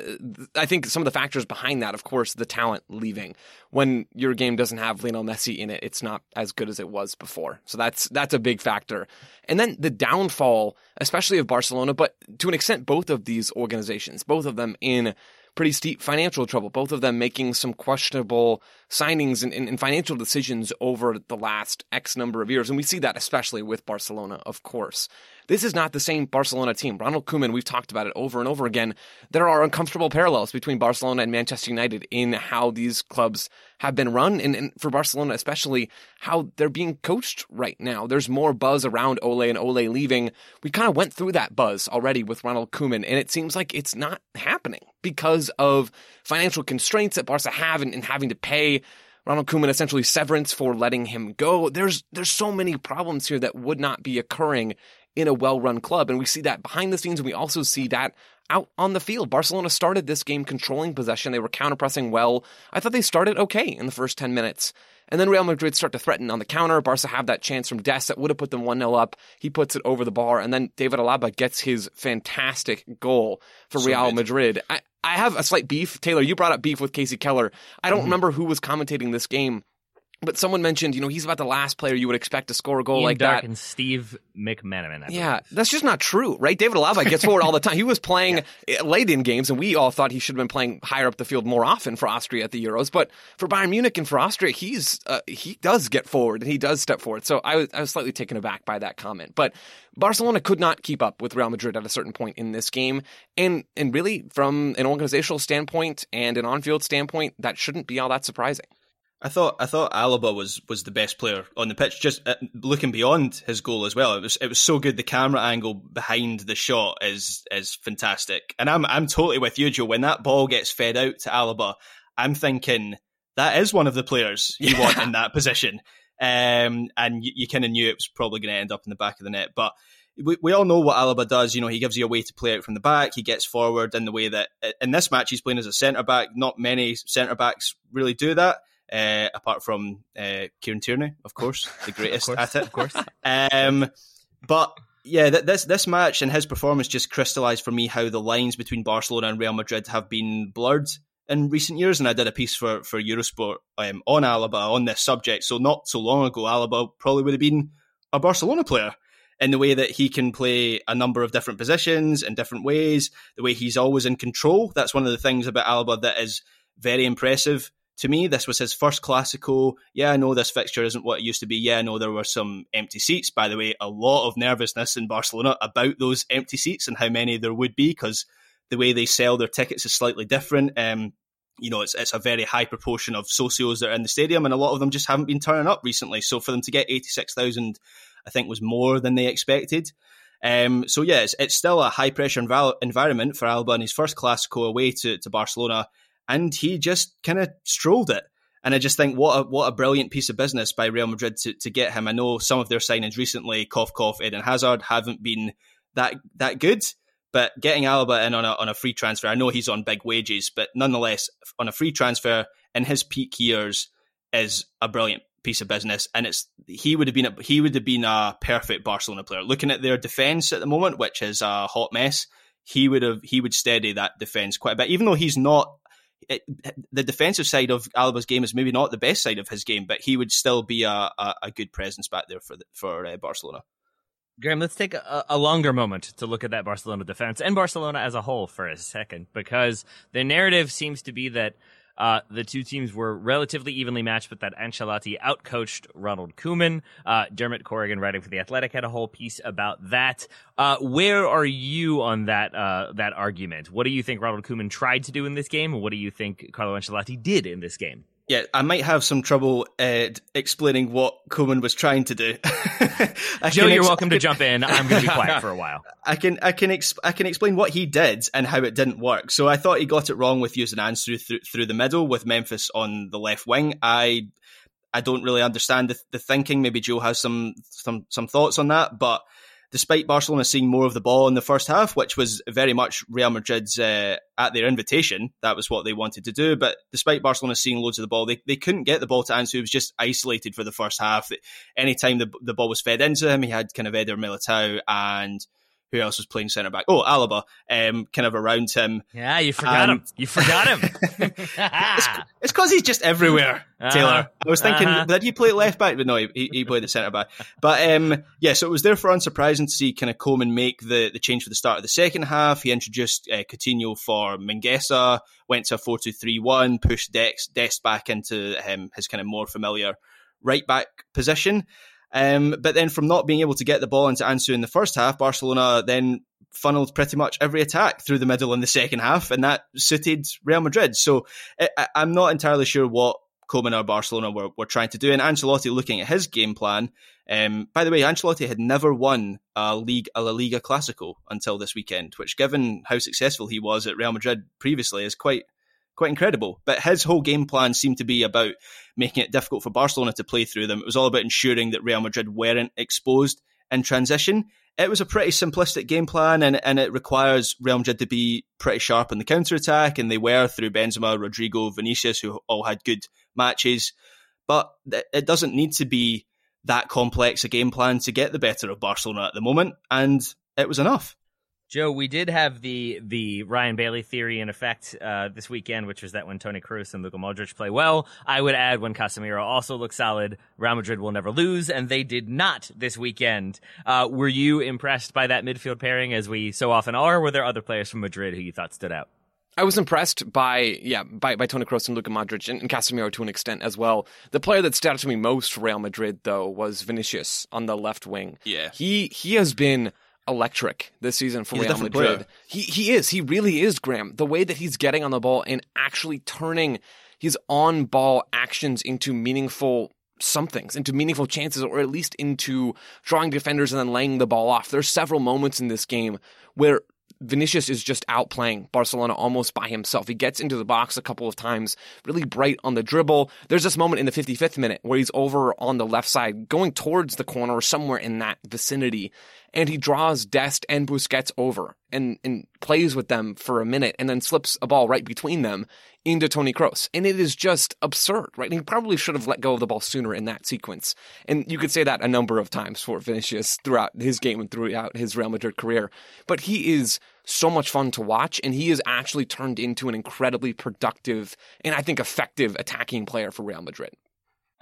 I think some of the factors behind that, of course, the talent leaving. When your game doesn't have Lionel Messi in it, it's not as good as it was before. So that's that's a big factor. And then the downfall, especially of Barcelona, but to an extent, both of these organizations, both of them in pretty steep financial trouble, both of them making some questionable signings and, and, and, financial decisions over the last X number of years. And we see that especially with Barcelona, of course. This is not the same Barcelona team. Ronald Koeman, we've talked about it over and over again. There are uncomfortable parallels between Barcelona and Manchester United in how these clubs have been run, and, and for Barcelona especially, how they're being coached right now. There's more buzz around Ole and Ole leaving. We kind of went through that buzz already with Ronald Koeman, and it seems like it's not happening because of financial constraints that Barca have and, and having to pay Ronald Koeman essentially severance for letting him go. There's there's so many problems here that would not be occurring in a well-run club, and we see that behind the scenes, and we also see that out on the field. Barcelona started this game controlling possession. They were counterpressing well. I thought they started okay in the first 10 minutes. And then Real Madrid start to threaten on the counter. Barca have that chance from Dest that would have put them 1 0 up. He puts it over the bar. And then David Alaba gets his fantastic goal for so Real. Madrid. I, I have a slight beef. Taylor, you brought up beef with Kasey Keller. I don't mm-hmm. remember who was commentating this game but someone mentioned, you know, he's about the last player you would expect to score a goal Ian like Darke that. And Steve McManaman. Yeah, that's just not true, right? David Alaba gets forward all the time. He was playing yeah. late in games, and we all thought he should have been playing higher up the field more often for Austria at the Euros. But for Bayern Munich and for Austria, he's uh, he does get forward and he does step forward. So I was I was slightly taken aback by that comment. But Barcelona could not keep up with Real Madrid at a certain point in this game, and and really from an organizational standpoint and an on-field standpoint, that shouldn't be all that surprising. I thought I thought Alaba was was the best player on the pitch. Just uh, looking beyond his goal as well, it was it was so good. The camera angle behind the shot is is fantastic, and I'm I'm totally with you, Joe. When that ball gets fed out to Alaba, I'm thinking that is one of the players you want in that position. Um, and you, you kind of knew it was probably going to end up in the back of the net, but. We, we all know what Alaba does. You know, he gives you a way to play out from the back. He gets forward in the way that in this match he's playing as a centre back. Not many centre backs really do that uh, apart from uh, Kieran Tierney, of course, the greatest course, at it. Of course. Um, but yeah, th- this this match and his performance just crystallised for me how the lines between Barcelona and Real Madrid have been blurred in recent years. And I did a piece for for Eurosport um, on Alaba on this subject. So not so long ago, Alaba probably would have been a Barcelona player in the way that he can play a number of different positions in different ways. The way he's always in control. That's one of the things about Alaba that is very impressive to me, this was his first Classico. Yeah, I know this fixture isn't what it used to be. Yeah, I know there were some empty seats. By the way, a lot of nervousness in Barcelona about those empty seats and how many there would be because the way they sell their tickets is slightly different. Um, you know, it's it's a very high proportion of socios that are in the stadium, and a lot of them just haven't been turning up recently. So for them to get eighty six thousand, I think was more than they expected. Um, so yeah, it's, it's still a high pressure env- environment for Alba in his first Classico away to, to Barcelona and he just kind of strolled it. And I just think what a, what a brilliant piece of business by Real Madrid to, to get him. I know some of their signings recently, cough cough, Eden Hazard, haven't been that that good. But getting Alaba in on a on a free transfer, I know he's on big wages, but nonetheless, on a free transfer in his peak years is a brilliant piece of business. And it's he would have been a, he would have been a perfect Barcelona player. Looking at their defense at the moment, which is a hot mess, he would have he would steady that defense quite a bit. Even though he's not it, the defensive side of Alaba's game is maybe not the best side of his game, but he would still be a, a, a good presence back there for the, for uh, Barcelona. Graham, let's take a, a, longer moment to look at that Barcelona defense and Barcelona as a whole for a second, because the narrative seems to be that uh, the two teams were relatively evenly matched, but that Ancelotti outcoached Ronald Koeman. Uh, Dermot Corrigan, writing for the Athletic, had a whole piece about that. Uh, where are you on that uh, that argument? What do you think Ronald Koeman tried to do in this game? What do you think Carlo Ancelotti did in this game? Yeah, I might have some trouble uh, explaining what Koeman was trying to do. Joe, you're welcome to jump in. I'm going to be quiet for a while. I can, I can, exp- I can explain what he did and how it didn't work. So I thought he got it wrong with using Ansu through, through the middle with Memphis on the left wing. I, I don't really understand the, the thinking. Maybe Joe has some, some, some thoughts on that, but despite Barcelona seeing more of the ball in the first half, which was very much Real Madrid's uh, at their invitation. That was what they wanted to do. But despite Barcelona seeing loads of the ball, they, they couldn't get the ball to Ansu. He was just isolated for the first half. Anytime the, the ball was fed into him, he had kind of Eder Militao and who else was playing centre back? Oh, Alaba, um, kind of around him. Yeah, you forgot And- him. You forgot him. It's because he's just everywhere, Taylor. Uh-huh. I was thinking, Uh-huh. did he play left back? But no, he, he played the centre back. But um, yeah, so it was therefore unsurprising to see kind of Koeman make the, the change for the start of the second half. He introduced uh, Coutinho for Mingueza, went to a 4 2 3 1, pushed Dex, Dest back into um, his kind of more familiar right back position. Um, but then from not being able to get the ball into Ansu in the first half, Barcelona then funneled pretty much every attack through the middle in the second half, and that suited Real Madrid. So I, I'm not entirely sure what Koeman or Barcelona were, were trying to do. And Ancelotti, looking at his game plan, um, by the way, Ancelotti had never won a league a La Liga Clasico until this weekend, which, given how successful he was at Real Madrid previously, is quite quite incredible. But his whole game plan seemed to be about making it difficult for Barcelona to play through them. It was all about ensuring that Real Madrid weren't exposed in transition. It was a pretty simplistic game plan, and, and it requires Real Madrid to be pretty sharp in the counter attack, and they were through Benzema, Rodrygo, Vinicius, who all had good matches. But it doesn't need to be that complex a game plan to get the better of Barcelona at the moment, and it was enough. Joe, we did have the the Ryan Bailey theory in effect uh, this weekend, which was that when Toni Kroos and Luka Modric play well, I would add when Casemiro also looks solid, Real Madrid will never lose, and they did not this weekend. Uh, were you impressed by that midfield pairing, as we so often are? Were there other players from Madrid who you thought stood out? I was impressed by yeah by, by Toni Kroos and Luka Modric and, and Casemiro to an extent as well. The player that stood out to me most for Real Madrid though was Vinicius on the left wing. Yeah. he he has been electric this season for He's Real Madrid. player. He he is he really is Graham. The way that he's getting on the ball and actually turning his on ball actions into meaningful somethings into meaningful chances or at least into drawing defenders and then laying the ball off. There's several moments in this game where Vinicius is just outplaying Barcelona almost by himself. He gets into the box a couple of times, really bright on the dribble. There's this moment in the 55th minute where he's over on the left side, going towards the corner or somewhere in that vicinity, and he draws Dest and Busquets over and, and plays with them for a minute and then slips a ball right between them into Toni Kroos. And it is just absurd, right? And he probably should have let go of the ball sooner in that sequence. And you could say that a number of times for Vinicius throughout his game and throughout his Real Madrid career. But he is so much fun to watch, and he has actually turned into an incredibly productive and I think effective attacking player for Real Madrid.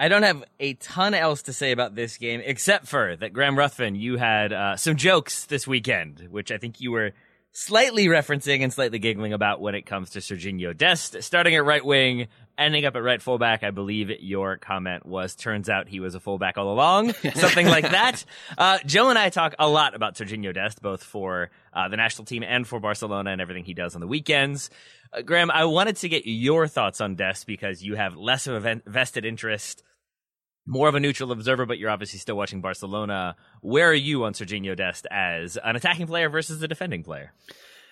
I don't have a ton else to say about this game, except for that Graham Ruthven, you had uh, some jokes this weekend, which I think you were slightly referencing and slightly giggling about when it comes to Serginho Dest, starting at right wing, ending up at right fullback. I believe your comment was, turns out he was a fullback all along, something like that. Uh, Joe and I talk a lot about Serginho Dest, both for uh, the national team and for Barcelona and everything he does on the weekends. Uh, Graham, I wanted to get your thoughts on Dest because you have less of a vested interest more of a neutral observer, but you're obviously still watching Barcelona. Where are you on Serginho Dest as an attacking player versus a defending player?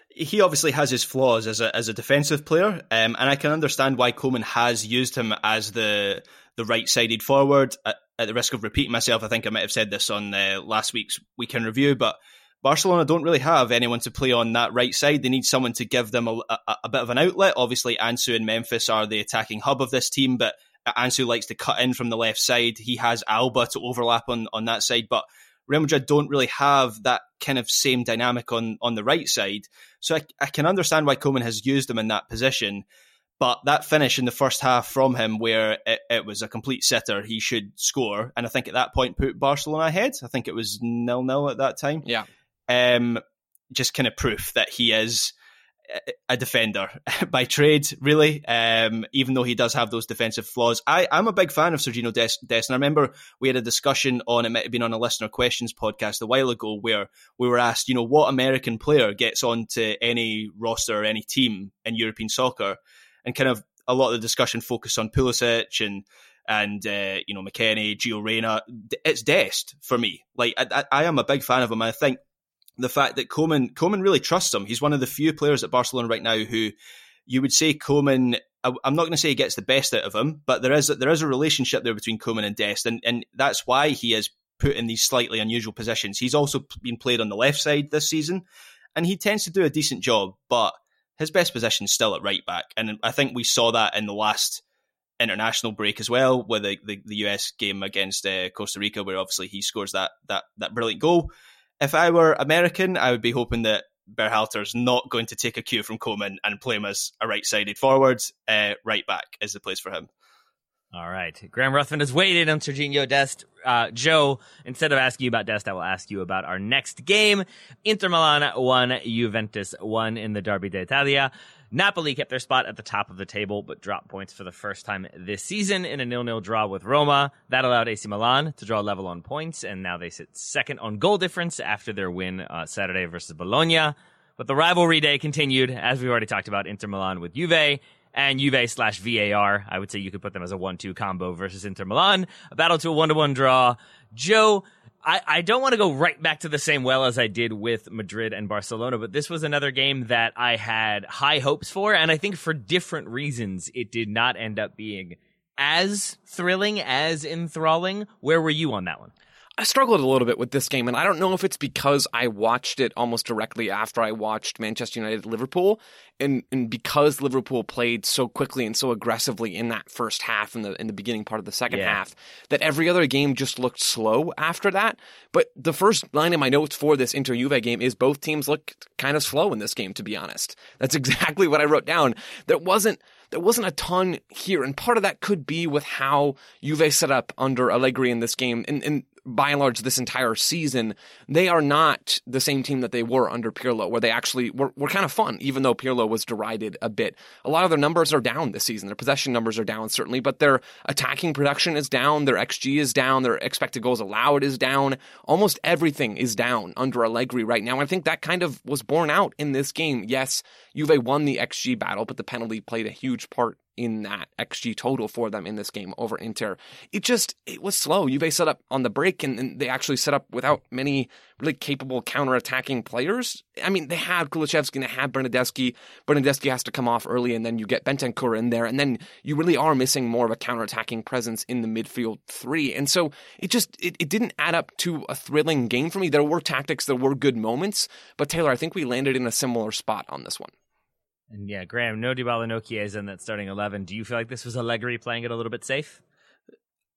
he obviously has his flaws as a as a defensive player, um, and I can understand why Koeman has used him as the the right sided forward. At, at the risk of repeating myself, I think I might have said this on uh, last week's weekend review, but Barcelona don't really have anyone to play on that right side. They need someone to give them a, a, a bit of an outlet. Obviously, Ansu and Memphis are the attacking hub of this team, but Ansu likes to cut in from the left side. He has Alba to overlap on, on that side, but Real Madrid don't really have that kind of same dynamic on, on the right side. So I, I can understand why Koeman has used him in that position. But that finish in the first half from him, where it, it was a complete sitter, he should score. And I think at that point put Barcelona ahead. I think it was nil nil at that time. Yeah. Um, just kind of proof that he is a defender by trade, really. Um, even though he does have those defensive flaws, I, I'm a big fan of Serginho Dest. Dest. And I remember we had a discussion on it might have been on a listener questions podcast a while ago where we were asked, you know, what American player gets onto any roster or any team in European soccer, and kind of a lot of the discussion focused on Pulisic and and uh, you know McKennie, Gio Reyna. It's Dest for me. Like I, I am a big fan of him. I think the fact that Koeman Koeman really trusts him. He's one of the few players at Barcelona right now who you would say Koeman. I'm not going to say he gets the best out of him, but there is there is a relationship there between Koeman and Dest, and and that's why he is put in these slightly unusual positions. He's also been played on the left side this season, and he tends to do a decent job, but his best position is still at right back, and I think we saw that in the last international break as well, with the, the, the US game against uh, Costa Rica, where obviously he scores that that that brilliant goal. If I were American, I would be hoping that Berhalter's not going to take a cue from Koeman and play him as a right-sided forward. Uh, right back is the place for him. All right. Graham Ruthven has waited on Serginho Dest. Uh, Joe, instead of asking you about Dest, I will ask you about our next game. Inter Milan won, Juventus won in the Derby d'Italia. Napoli kept their spot at the top of the table, but dropped points for the first time this season in a nil-nil draw with Roma. That allowed AC Milan to draw level on points, and now they sit second on goal difference after their win uh, Saturday versus Bologna. But the rivalry day continued, as we've already talked about, Inter Milan with Juve and Juve slash VAR. I would say you could put them as a one-two combo versus Inter Milan. A battle to a one-to-one draw. Joe, I, I don't want to go right back to the same well as I did with Madrid and Barcelona, but this was another game that I had high hopes for, and I think for different reasons it did not end up being as thrilling, as enthralling. Where were you on that one? I struggled a little bit with this game, and I don't know if it's because I watched it almost directly after I watched Manchester United Liverpool, and, and because Liverpool played so quickly and so aggressively in that first half and the in the beginning part of the second Yeah. half, that every other game just looked slow after that. But the first line in my notes for this Inter Juve game is both teams looked kind of slow in this game, to be honest. That's exactly what I wrote down. There wasn't there wasn't a ton here, and part of that could be with how Juve set up under Allegri in this game, and, and by and large this entire season, they are not the same team that they were under Pirlo, where they actually were, were kind of fun, even though Pirlo was derided a bit. A lot of their numbers are down this season. Their possession numbers are down, certainly, but their attacking production is down, their XG is down, their expected goals allowed is down. Almost everything is down under Allegri right now. I think that kind of was borne out in this game. Yes, Juve won the XG battle, but the penalty played a huge part in that XG total for them in this game over Inter. It just, it was slow. Juve set up on the break and, and they actually set up without many really capable counter-attacking players. I mean, they had Kulusevski and they had Bernardeschi. Bernardeschi has to come off early and then you get Bentancur in there and then you really are missing more of a counter-attacking presence in the midfield three. And so it just, it, it didn't add up to a thrilling game for me. There were tactics, there were good moments, but Taylor, I think we landed in a similar spot on this one. And yeah, Graham, no Dybala, no Chiesa in that starting 11. Do you feel like this was Allegri playing it a little bit safe?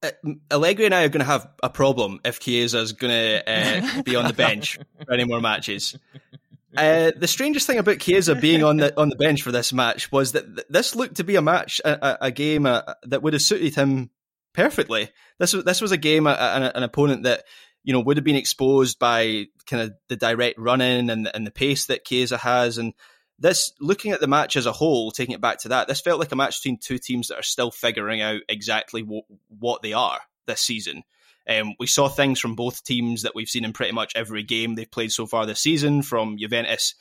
Uh, Allegri and I are going to have a problem if Chiesa is going to uh, be on the bench for any more matches. Uh, the strangest thing about Chiesa being on the on the bench for this match was that th- this looked to be a match, a, a, a game uh, that would have suited him perfectly. This was this was a game, a, an, an opponent that you know would have been exposed by kind of the direct running and and the pace that Chiesa has, and this looking at the match as a whole, taking it back to that, this felt like a match between two teams that are still figuring out exactly what what they are this season. Um, we saw things from both teams that we've seen in pretty much every game they've played so far this season, from Juventus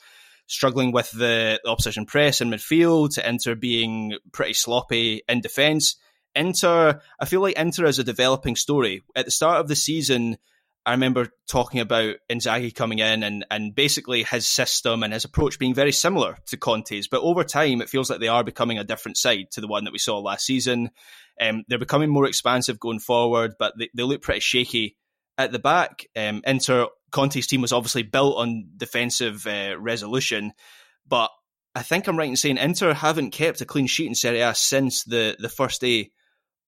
struggling with the, the opposition press in midfield to Inter being pretty sloppy in defence. Inter, I feel like Inter is a developing story. At the start of the season, I remember talking about Inzaghi coming in and, and basically his system and his approach being very similar to Conte's. But over time, it feels like they are becoming a different side to the one that we saw last season. Um, they're becoming more expansive going forward, but they, they look pretty shaky at the back. Um, Inter Conte's team was obviously built on defensive uh, resolution, but I think I'm right in saying Inter haven't kept a clean sheet in Serie A since the, the first day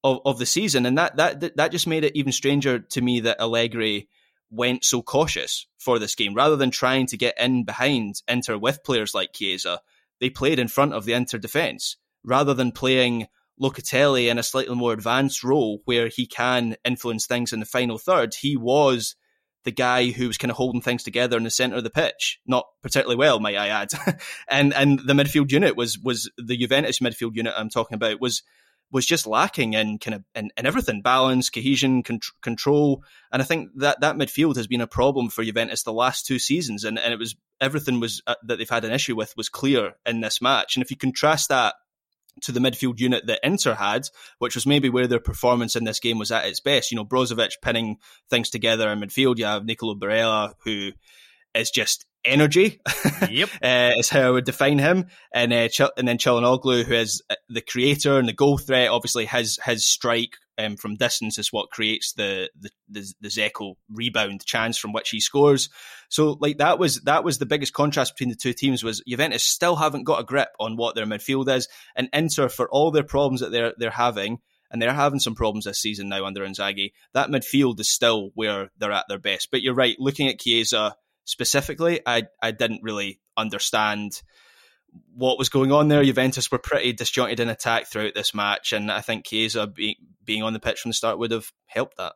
of, of the season, and that that that just made it even stranger to me that Allegri went so cautious for this game rather than trying to get in behind Inter with players like Chiesa. They played in front of the Inter defense rather than playing Locatelli in a slightly more advanced role where he can influence things in the final third. He was the guy who was kind of holding things together in the center of the pitch, not particularly well, might I add. and and the midfield unit was was the Juventus midfield unit I'm talking about was was just lacking in kind of in, in everything balance cohesion con- control and i think that that midfield has been a problem for juventus the last two seasons and, and it was everything was uh, that they've had an issue with was clear in this match and if you contrast that to the midfield unit that Inter had, which was maybe where their performance in this game was at its best. You know, Brozovic pinning things together in midfield. You have Nicolo Barella, who is just energy. Yep. uh, is how I would define him. And uh, Ch- and then Calhanoglu, who is uh, the creator and the goal threat. Obviously, his his strike um, from distance is what creates the the the, the Dzeko rebound chance from which he scores. So, like that was that was the biggest contrast between the two teams. Was Juventus still haven't got a grip on what their midfield is, and Inter for all their problems that they're they're having. And they're having some problems this season now under Inzaghi. That midfield is still where they're at their best. But you're right. Looking at Chiesa, specifically, I I didn't really understand what was going on there. Juventus were pretty disjointed in attack throughout this match, and I think Chiesa be, being on the pitch from the start would have helped that.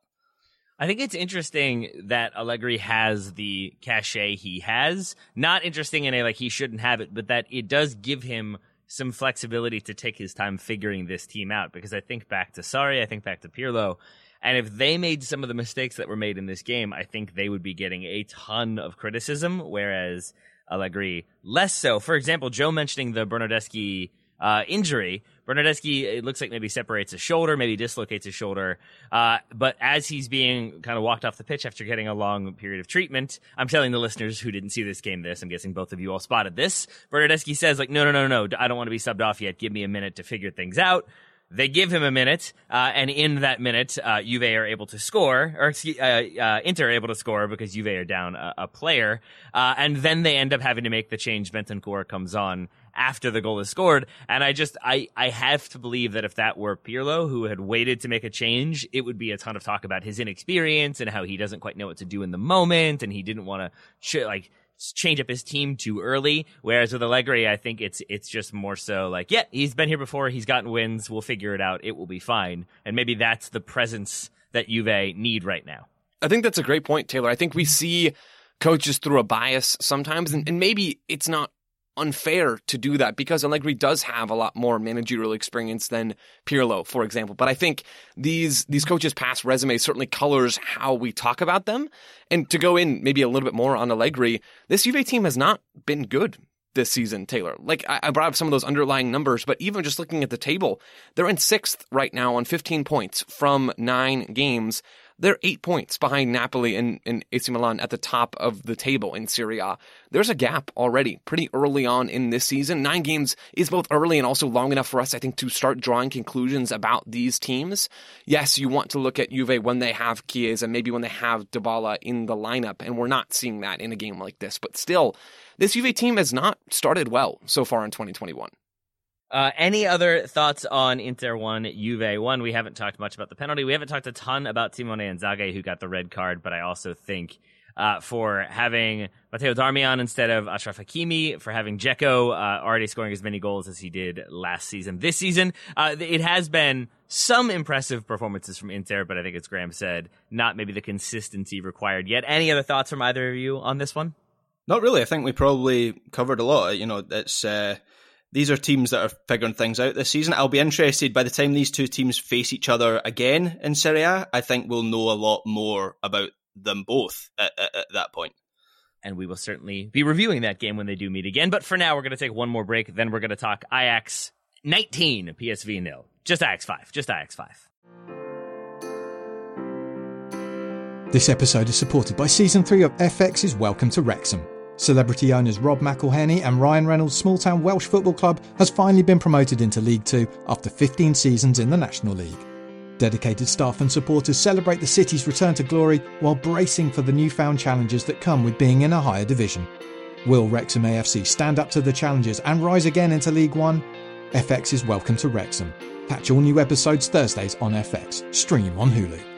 I think it's interesting that Allegri has the cachet he has. Not interesting in a like he shouldn't have it, but that it does give him some flexibility to take his time figuring this team out. Because I think back to Sarri, I think back to Pirlo, and if they made some of the mistakes that were made in this game, I think they would be getting a ton of criticism. Whereas Allegri less so. For example, Joe mentioning the Bernardeschi uh, injury. Bernardeschi, it looks like maybe separates his shoulder, maybe dislocates his shoulder. Uh, but as he's being kind of walked off the pitch after getting a long period of treatment, I'm telling the listeners who didn't see this game this, I'm guessing both of you all spotted this. Bernardeschi says like, no, no, no, no, I don't want to be subbed off yet. Give me a minute to figure things out. They give him a minute, uh, and in that minute, uh, Juve are able to score, or uh, uh, Inter are able to score because Juve are down a, a player, uh, and then they end up having to make the change. Bentancur comes on after the goal is scored, and I just I I have to believe that if that were Pirlo who had waited to make a change, it would be a ton of talk about his inexperience and how he doesn't quite know what to do in the moment, and he didn't want to sh- like change up his team too early. Whereas with Allegri, I think it's it's just more so like, yeah, he's been here before, he's gotten wins, we'll figure it out, it will be fine. And maybe that's the presence that Juve need right now. I think that's a great point, Taylor. I think we see coaches through a bias sometimes, and, and maybe it's not unfair to do that because Allegri does have a lot more managerial experience than Pirlo, for example. But I think these these coaches' past resumes certainly colors how we talk about them. And to go in maybe a little bit more on Allegri, this Juve team has not been good this season, Taylor. Like I, brought up some of those underlying numbers, but even just looking at the table, they're in sixth right now on 15 points from nine games. They're eight points behind Napoli and, and AC Milan at the top of the table in Serie A. There's a gap already pretty early on in this season. Nine games is both early and also long enough for us, I think, to start drawing conclusions about these teams. Yes, you want to look at Juve when they have Chiesa, maybe when they have Dybala in the lineup, and we're not seeing that in a game like this. But still, this Juve team has not started well so far in 2021. Uh, any other thoughts on Inter 1, Juve 1? We haven't talked much about the penalty. We haven't talked a ton about Simone Inzaghi, who got the red card, but I also think uh, for having Matteo Darmian instead of Achraf Hakimi, for having Dzeko uh, already scoring as many goals as he did last season. This season, uh, it has been some impressive performances from Inter, but I think, as Graham said, not maybe the consistency required yet. Any other thoughts from either of you on this one? Not really. I think we probably covered a lot. You know, it's uh, these are teams that are figuring things out this season. I'll be interested by the time these two teams face each other again in Serie A. I think we'll know a lot more about them both at, at, at that point. And we will certainly be reviewing that game when they do meet again. But for now, we're going to take one more break. Then we're going to talk Ajax 19, PSV nil. Just Ajax 5. Just Ajax 5. This episode is supported by Season 3 of FX's Welcome to Wrexham. Celebrity owners Rob McElhenney and Ryan Reynolds' small town Welsh football club has finally been promoted into League Two after 15 seasons in the National League. Dedicated staff and supporters celebrate the city's return to glory while bracing for the newfound challenges that come with being in a higher division. Will Wrexham AFC stand up to the challenges and rise again into League One? FX is welcome to Wrexham. Catch all new episodes Thursdays on FX. Stream on Hulu.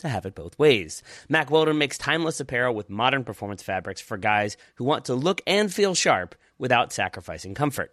to have it both ways. Mack Weldon makes timeless apparel with modern performance fabrics for guys who want to look and feel sharp without sacrificing comfort.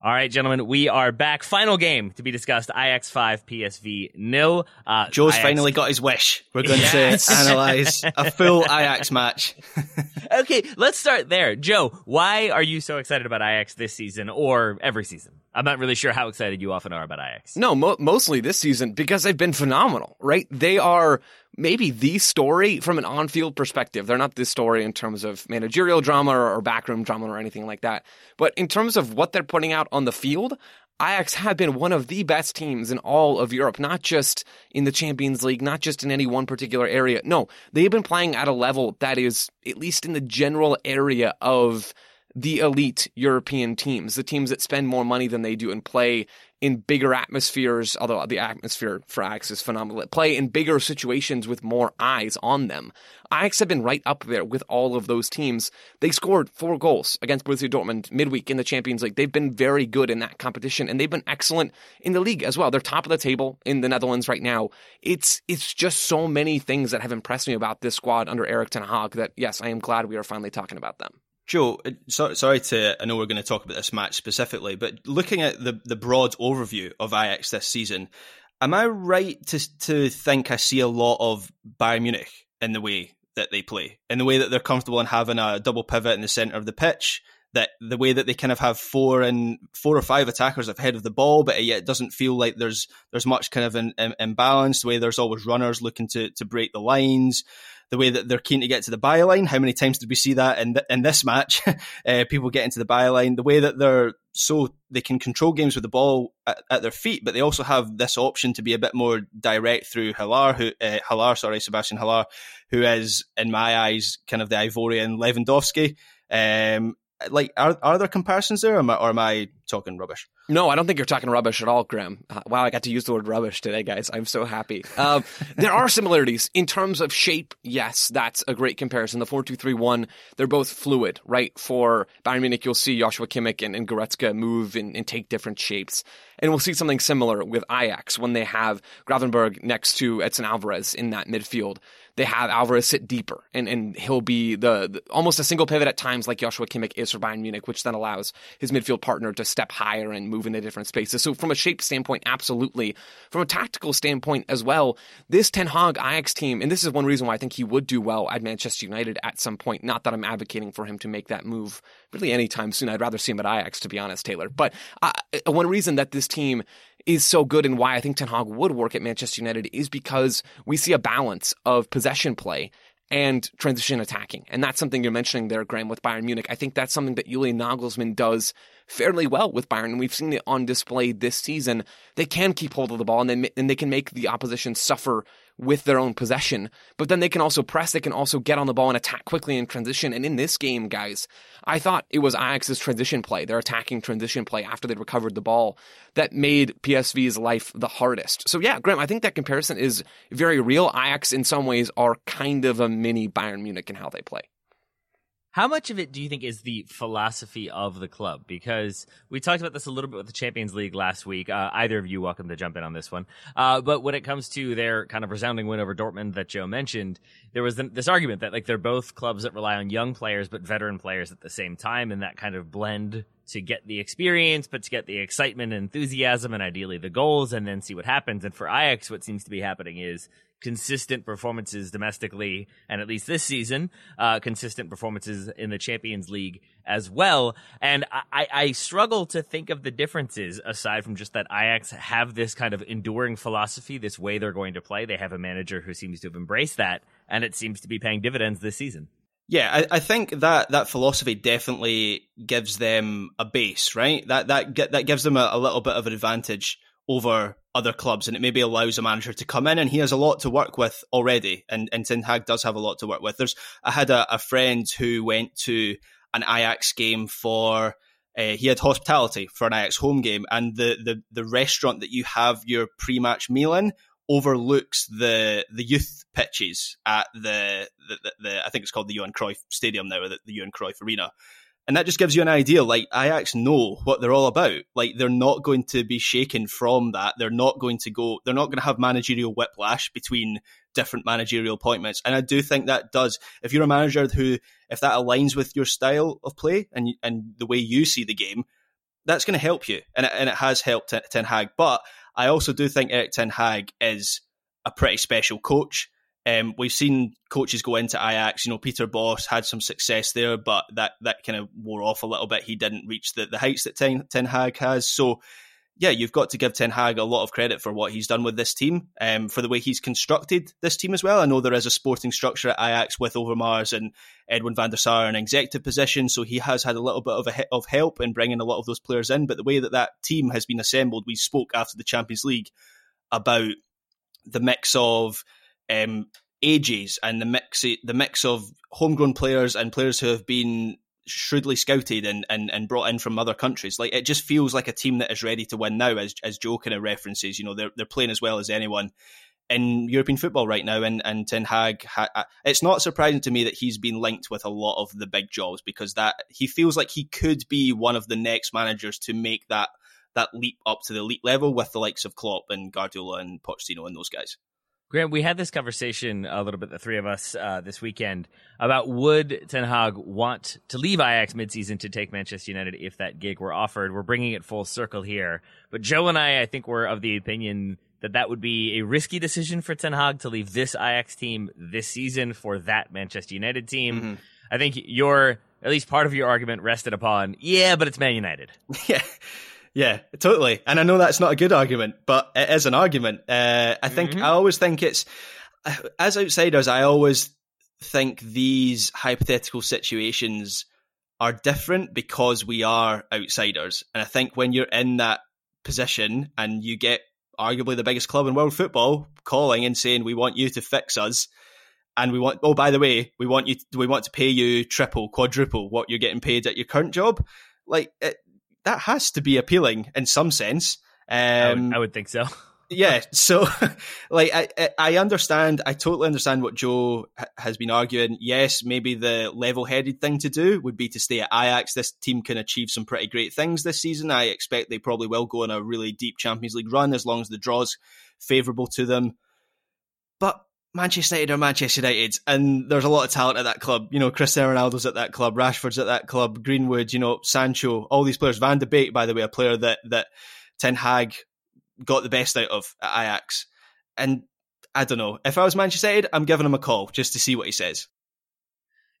All right, gentlemen, we are back. Final game to be discussed: Ajax five PSV nil. Uh, Joe's Ajax- finally got his wish. We're going Yes. to analyse a full Ajax match. Okay, let's start there. Joe, why are you so excited about Ajax this season or every season? I'm not really sure how excited you often are about Ajax. No, mo- mostly this season because they've been phenomenal, right? They are maybe the story from an on-field perspective. They're not the story in terms of managerial drama or, backroom drama or anything like that. But in terms of what they're putting out on the field, Ajax have been one of the best teams in all of Europe, not just in the Champions League, not just in any one particular area. No, they've been playing at a level that is at least in the general area of the elite European teams, the teams that spend more money than they do and play in bigger atmospheres, although the atmosphere for Ajax is phenomenal, play in bigger situations with more eyes on them. Ajax have been right up there with all of those teams. They scored four goals against Borussia Dortmund midweek in the Champions League. They've been very good in that competition and they've been excellent in the league as well. They're top of the table in the Netherlands right now. It's it's just so many things that have impressed me about this squad under Erik Ten Hag that yes, I am glad we are finally talking about them. Joe, uh, so, sorry to, I know we're going to talk about this match specifically, but looking at the, the broad overview of Ajax this season, am I right to, to think I see a lot of Bayern Munich in the way that they play, in the way that they're comfortable in having a double pivot in the centre of the pitch? That the way that they kind of have four and four or five attackers ahead of the ball, but yet it doesn't feel like there's there's much kind of an, an imbalance. The way there's always runners looking to to break the lines the way that they're keen to get to the byline. How many times did we see that in th- in this match? uh, people get into the byline. The way that they're so they can control games with the ball at, at, their feet, but they also have this option to be a bit more direct through Halar, who uh, Hilar, sorry, Sebastien Haller, who is in my eyes kind of the Ivorian Lewandowski. Um, like, are are there comparisons there, or am I, or am I talking rubbish? No, I don't think you're talking rubbish at all, Graham. Uh, wow, I got to use the word rubbish today, guys. I'm so happy. Um, there are similarities in terms of shape. Yes, that's a great comparison. The 4-2-3-1, they're both fluid, right? For Bayern Munich, you'll see Joshua Kimmich and, and Goretzka move and, and take different shapes. And we'll see something similar with Ajax when they have Gravenberch next to Edson Alvarez in that midfield. They have Alvarez sit deeper, and, and he'll be the, the almost a single pivot at times, like Joshua Kimmich is for Bayern Munich, which then allows his midfield partner to step higher and move into different spaces. So from a shape standpoint, absolutely. From a tactical standpoint as well, this Ten Hag Ajax team, and this is one reason why I think he would do well at Manchester United at some point. Not that I'm advocating for him to make that move really anytime soon. I'd rather see him at Ajax, to be honest, Taylor. But uh, one reason that this team is so good and why I think Ten Hag would work at Manchester United is because we see a balance of possession play and transition attacking. And that's something you're mentioning there, Graham, with Bayern Munich. I think that's something that Julian Nagelsmann does fairly well with Bayern. And we've seen it on display this season. They can keep hold of the ball and they, and they can make the opposition suffer with their own possession. But then they can also press, they can also get on the ball and attack quickly in transition. And in this game, guys, I thought it was Ajax's transition play, their attacking transition play after they'd recovered the ball, that made PSV's life the hardest. So yeah, Graham, I think that comparison is very real. Ajax in some ways are kind of a mini Bayern Munich in how they play. How much of it do you think is the philosophy of the club? Because we talked about this a little bit with the Champions League last week. Uh, either of you welcome to jump in on this one. Uh, but when it comes to their kind of resounding win over Dortmund that Joe mentioned, there was this argument that like they're both clubs that rely on young players but veteran players at the same time, and that kind of blend to get the experience, but to get the excitement and enthusiasm and ideally the goals and then see what happens. And for Ajax, what seems to be happening is consistent performances domestically and at least this season, uh, consistent performances in the Champions League as well. And I, I struggle to think of the differences aside from just that Ajax have this kind of enduring philosophy, this way they're going to play. They have a manager who seems to have embraced that and it seems to be paying dividends this season. Yeah, I, I, think that that philosophy definitely gives them a base, right? That that that gives them a, a, little bit of an advantage over other clubs, and it maybe allows a manager to come in, and he has a lot to work with already, and and Ten Hag does have a lot to work with. There's I had a, a friend who went to an Ajax game for. Uh, he had hospitality for an Ajax home game, and the, the, the restaurant that you have your pre-match meal in overlooks the the youth pitches at the the, the, the I think it's called the Johan Cruyff Stadium now, the, the Johan Cruyff Arena. And that just gives you an idea. Like Ajax know what they're all about. Like they're not going to be shaken from that. They're not going to go. They're not going to have managerial whiplash between different managerial appointments. And I do think that does. If you're a manager who, if that aligns with your style of play and and the way you see the game, that's going to help you. And and it has helped Ten Hag. But I also do think Erik Ten Hag is a pretty special coach. Um, we've seen coaches go into Ajax. You know, Peter Bosz had some success there, but that that kind of wore off a little bit. He didn't reach the, the heights that Ten, Ten Hag has. So, yeah, you've got to give Ten Hag a lot of credit for what he's done with this team, um, for the way he's constructed this team as well. I know there is a sporting structure at Ajax with Overmars and Edwin van der Sar in executive position, so he has had a little bit of a, of help in bringing a lot of those players in. But the way that that team has been assembled, we spoke after the Champions League about the mix of um, ages and the mix the mix of homegrown players and players who have been shrewdly scouted and, and, and brought in from other countries. Like it just feels like a team that is ready to win now, as as Joe kind of references. You know, they're they're playing as well as anyone in European football right now. And and Ten Hag, ha, it's not surprising to me that he's been linked with a lot of the big jobs because that he feels like he could be one of the next managers to make that that leap up to the elite level with the likes of Klopp and Guardiola and Pochettino and those guys. Graham, we had this conversation a little bit, the three of us, uh, this weekend about would Ten Hag want to leave Ajax midseason to take Manchester United if that gig were offered. We're bringing it full circle here, but Joe and I, I think, were of the opinion that that would be a risky decision for Ten Hag to leave this Ajax team this season for that Manchester United team. Mm-hmm. I think your, at least part of your argument rested upon, yeah, but it's Man United. Yeah. Yeah, totally. And I know that's not a good argument, but it is an argument. Uh, I think mm-hmm. I always think it's as outsiders. I always think these hypothetical situations are different because we are outsiders. And I think when you're in that position and you get arguably the biggest club in world football calling and saying, "We want you to fix us." And we want, oh, by the way, we want you, we want to pay you triple, quadruple what you're getting paid at your current job. Like, it, that has to be appealing in some sense. Um, I, would, I would think so. yeah so like I, I understand i totally understand what joe has been arguing yes maybe the level-headed thing to do would be to stay at ajax this team can achieve some pretty great things this season i expect they probably will go on a really deep champions league run as long as the draw's favorable to them Manchester United are Manchester United, and there's a lot of talent at that club. You know, Cristiano Ronaldo's at that club, Rashford's at that club, Greenwood, you know, Sancho, all these players. Van de Beek, by the way, a player that that Ten Hag got the best out of at Ajax. And I don't know if I was Manchester United, I'm giving him a call just to see what he says.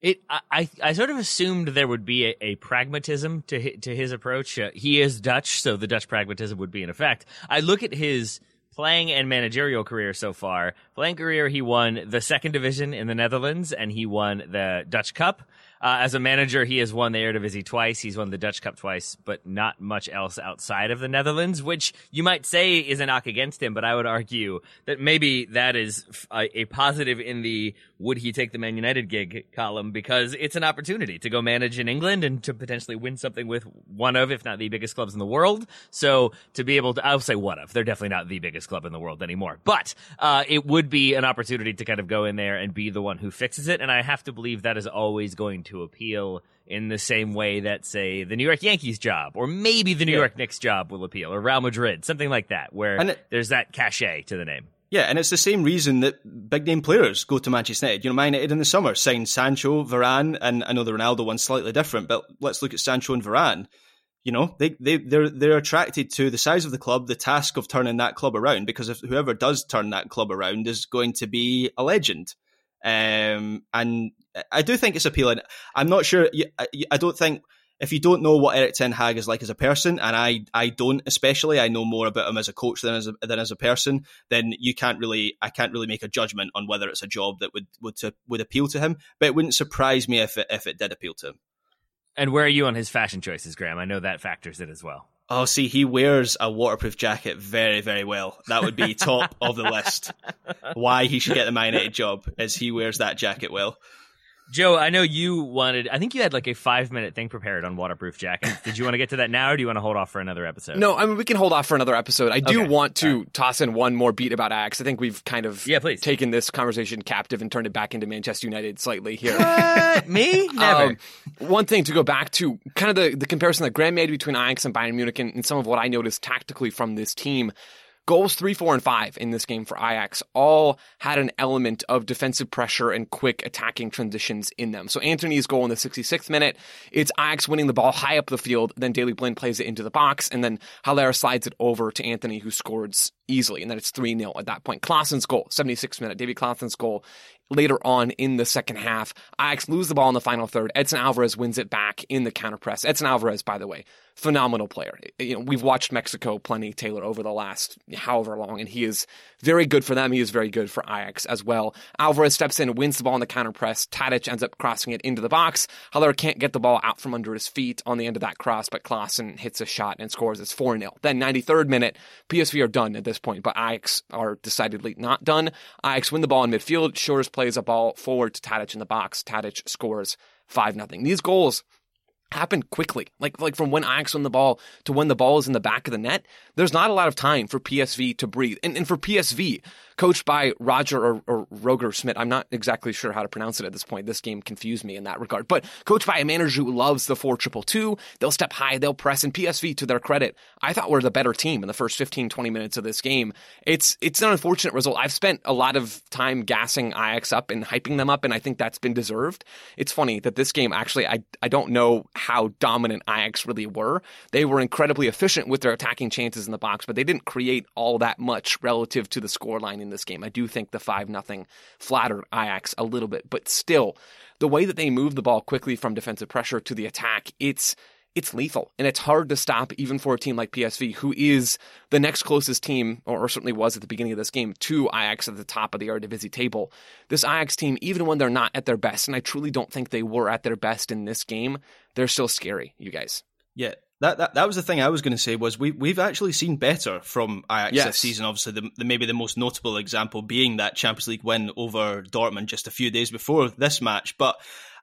It, I, I sort of assumed there would be a, a pragmatism to his, to his approach. Uh, he is Dutch, so the Dutch pragmatism would be in effect. I look at his playing and managerial career so far. Playing career, he won the second division in the Netherlands and he won the Dutch Cup. Uh, as a manager, he has won the Eredivisie twice. He's won the Dutch Cup twice, but not much else outside of the Netherlands, which you might say is a knock against him. But I would argue that maybe that is a, a positive in the would he take the Man United gig column because it's an opportunity to go manage in England and to potentially win something with one of, if not the biggest clubs in the world. So to be able to, I'll say one of, they're definitely not the biggest club in the world anymore, but uh, it would be an opportunity to kind of go in there and be the one who fixes it. And I have to believe that is always going to appeal in the same way that, say, the New York Yankees job, or maybe the New yeah. York Knicks job will appeal, or Real Madrid, something like that, where it, there's that cachet to the name. Yeah, and it's the same reason that big name players go to Manchester United. You know, Man United in the summer signed Sancho, Varane, and I know the Ronaldo one's slightly different, but let's look at Sancho and Varane. you know, they, they, they're, they're attracted to the size of the club, the task of turning that club around, because if whoever does turn that club around is going to be a legend. Um, and I do think it's appealing. I'm not sure. I, I don't think if you don't know what Erik Ten Hag is like as a person, and I, I don't especially, I know more about him as a coach than as a, than as a person, then you can't really, I can't really make a judgment on whether it's a job that would would to, would appeal to him. But it wouldn't surprise me if it if it did appeal to him. And where are you on his fashion choices, Graham? I know that factors it as well. Oh, see, he wears a waterproof jacket very, very well. That would be top of the list. Why he should get the United job is he wears that jacket well. Joe, I know you wanted. I think you had like a five minute thing prepared on waterproof jackets. Did you want to get to that now, or do you want to hold off for another episode? No, I mean we can hold off for another episode. I do Okay. want to toss in one more beat about Ajax. I think we've kind of Yeah, please. taken this conversation captive and turned it back into Manchester United slightly here. What? Me? Never. Um, one thing to go back to, kind of the, the comparison that Graham made between Ajax and Bayern Munich and, and some of what I noticed tactically from this team. Goals three, four, and five in this game for Ajax all had an element of defensive pressure and quick attacking transitions in them. So Antony's goal in the 66th minute, it's Ajax winning the ball high up the field, then Daley Blind plays it into the box, and then Haller slides it over to Antony, who scores easily, and then it's 3 0 at that point. Klaassen's goal, 76th minute, Davy Klaassen's goal later on in the second half. Ajax lose the ball in the final third. Edson Alvarez wins it back in the counter press. Edson Alvarez, by the way, phenomenal player. You know, we've watched Mexico plenty, Taylor, over the last however long, and he is very good for them. He is very good for Ajax as well. Alvarez steps in, wins the ball in the counter press. Tadic ends up crossing it into the box. Haller can't get the ball out from under his feet on the end of that cross, but Klaassen hits a shot and scores. It's 4 0. Then 93rd minute, PSV are done at this point, but Ajax are decidedly not done. Ajax win the ball in midfield. Schuurs plays a ball forward to Tadic in the box. Tadic scores 5 0. These goals happened quickly. Like like from when Ajax won the ball to when the ball is in the back of the net, there's not a lot of time for PSV to breathe. And, and for PSV, coached by Roger or, or Roger Schmidt, I'm not exactly sure how to pronounce it at this point. This game confused me in that regard. But coached by a manager who loves the 4 2 2, they'll step high, they'll press. And PSV, to their credit, I thought were the better team in the first 15, 20 minutes of this game. It's it's an unfortunate result. I've spent a lot of time gassing Ajax up and hyping them up, and I think that's been deserved. It's funny that this game actually, I, I don't know how dominant Ajax really were. They were incredibly efficient with their attacking chances in the box, but they didn't create all that much relative to the scoreline in this game. I do think the 5 nothing flattered Ajax a little bit, but still, the way that they move the ball quickly from defensive pressure to the attack, it's it's lethal and it's hard to stop even for a team like PSV, who is the next closest team, or, or certainly was at the beginning of this game, to Ajax at the top of the Eredivisie table. This Ajax team, even when they're not at their best, and I truly don't think they were at their best in this game, they're still scary, you guys. Yeah, that, that that was the thing I was going to say was we we've actually seen better from Ajax Yes. this season. Obviously, the, the maybe the most notable example being that Champions League win over Dortmund just a few days before this match. But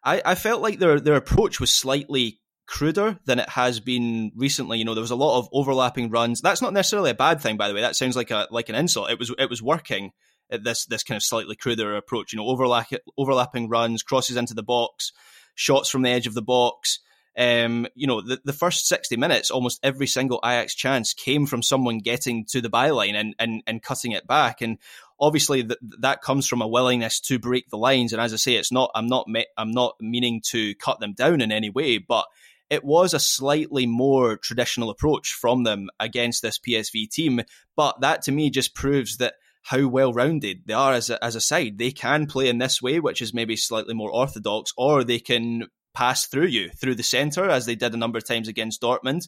I, I felt like their their approach was slightly cruder than it has been recently. You know, there was a lot of overlapping runs. That's not necessarily a bad thing, by the way. That sounds like a like an insult. It was it was working. At this this kind of slightly cruder approach. You know, overlap, overlapping runs, crosses into the box, shots from the edge of the box. Um, you know, the, the first 60 minutes, almost every single Ajax chance came from someone getting to the byline and, and, and cutting it back. And obviously th- that comes from a willingness to break the lines. And as I say, it's not, I'm not, me- I'm not meaning to cut them down in any way, but it was a slightly more traditional approach from them against this PSV team. But that to me just proves that how well rounded they are as a, as a side. They can play in this way, which is maybe slightly more orthodox, or they can pass through you through the centre as they did a number of times against Dortmund.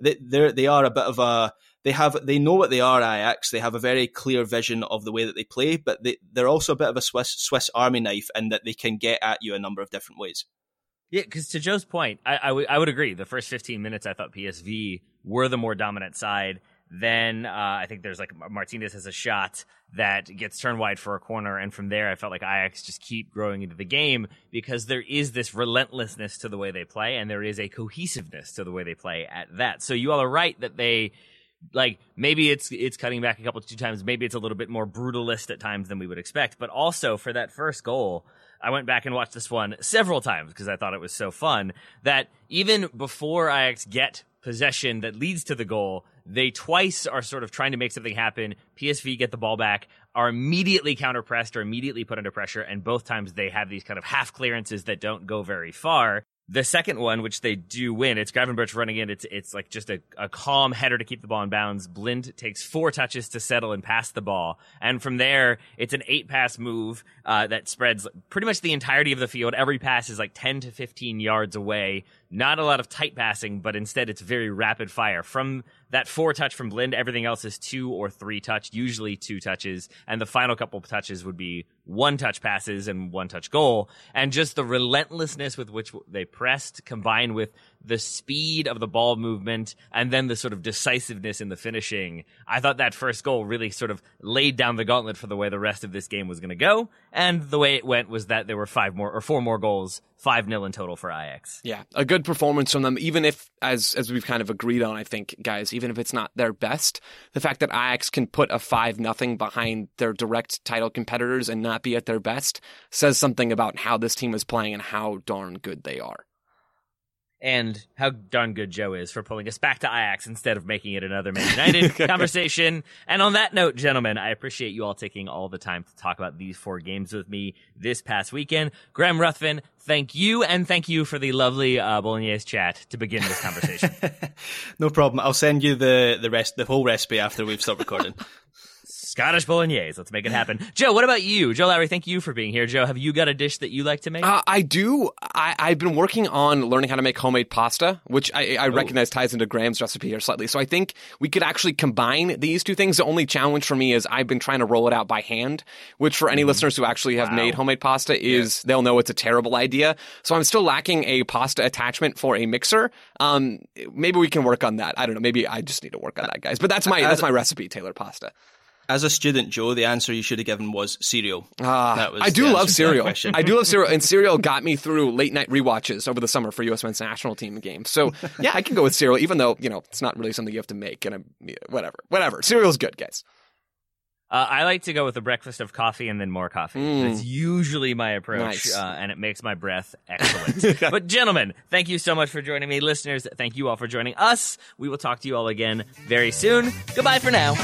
They they're, a bit of a they have they know what they are Ajax. They have a very clear vision of the way that they play, but they they're also a bit of a Swiss Swiss Army knife in that they can get at you a number of different ways. Yeah, because to Joe's point, I, I, w- I would agree. The first 15 minutes, I thought PSV were the more dominant side. Then uh, I think there's like Martinez has a shot that gets turned wide for a corner, and from there, I felt like Ajax just keep growing into the game because there is this relentlessness to the way they play, and there is a cohesiveness to the way they play at that. So you all are right that they like maybe it's it's cutting back a couple two times maybe it's a little bit more brutalist at times than we would expect but also for that first goal i went back and watched this one several times because i thought it was so fun that even before ajax get possession that leads to the goal they twice are sort of trying to make something happen. Psv get the ball back are immediately counter pressed or immediately put under pressure and both times they have these kind of half clearances that don't go very far the second one, which they do win, it's Gravenberch running in. It's it's like just a, a calm header to keep the ball in bounds. Blind takes four touches to settle and pass the ball, and from there, it's an eight pass move uh, that spreads pretty much the entirety of the field. Every pass is like ten to fifteen yards away. Not a lot of tight passing, but instead it's very rapid fire. From that four touch from Blind, everything else is two or three touch, usually two touches, and the final couple touches would be one touch passes and one touch goal. And just the relentlessness with which they pressed combined with the speed of the ball movement and then the sort of decisiveness in the finishing. I thought that first goal really sort of laid down the gauntlet for the way the rest of this game was going to go. And the way it went was that there were five more or four more goals, five nil in total for Ajax. Yeah, a good performance from them, even if, as as we've kind of agreed on, I think, guys, even if it's not their best, the fact that Ajax can put a five nothing behind their direct title competitors and not be at their best says something about how this team is playing and how darn good they are and how darn good Joe is for pulling us back to Ajax instead of making it another Man United conversation. And on that note, gentlemen, I appreciate you all taking all the time to talk about these four games with me this past weekend. Graham Ruthven, thank you, and thank you for the lovely uh, Bolognese chat to begin this conversation. no problem. I'll send you the the rest, the whole recipe after we've stopped recording. Scottish bolognese. Let's make it happen. Joe, what about you? Joe Lowery, thank you for being here. Joe, have you got a dish that you like to make? Uh, I do. I, have been working on learning how to make homemade pasta, which I, I recognize ties into Graham's recipe here slightly. So I think we could actually combine these two things. The only challenge for me is I've been trying to roll it out by hand, which for any mm. listeners who actually have wow. made homemade pasta is yeah. they'll know it's a terrible idea. So I'm still lacking a pasta attachment for a mixer. Um, maybe we can work on that. I don't know. Maybe I just need to work on that, guys. But that's my that's my recipe, Taylor pasta. As a student, Joe, the answer you should have given was cereal. Ah, I do love cereal. I do love cereal, and cereal got me through late night re-watches over the summer for U.S. men's national team games. So yeah, I can go with cereal, even though you know it's not really something you have to make. And I'm, whatever, whatever. Cereal's good, guys. Uh, I like to go with a breakfast of coffee and then more coffee. Mm. That's usually my approach, nice. uh, and it makes my breath excellent. but, gentlemen, thank you so much for joining me. Listeners, thank you all for joining us. We will talk to you all again very soon. Goodbye for now.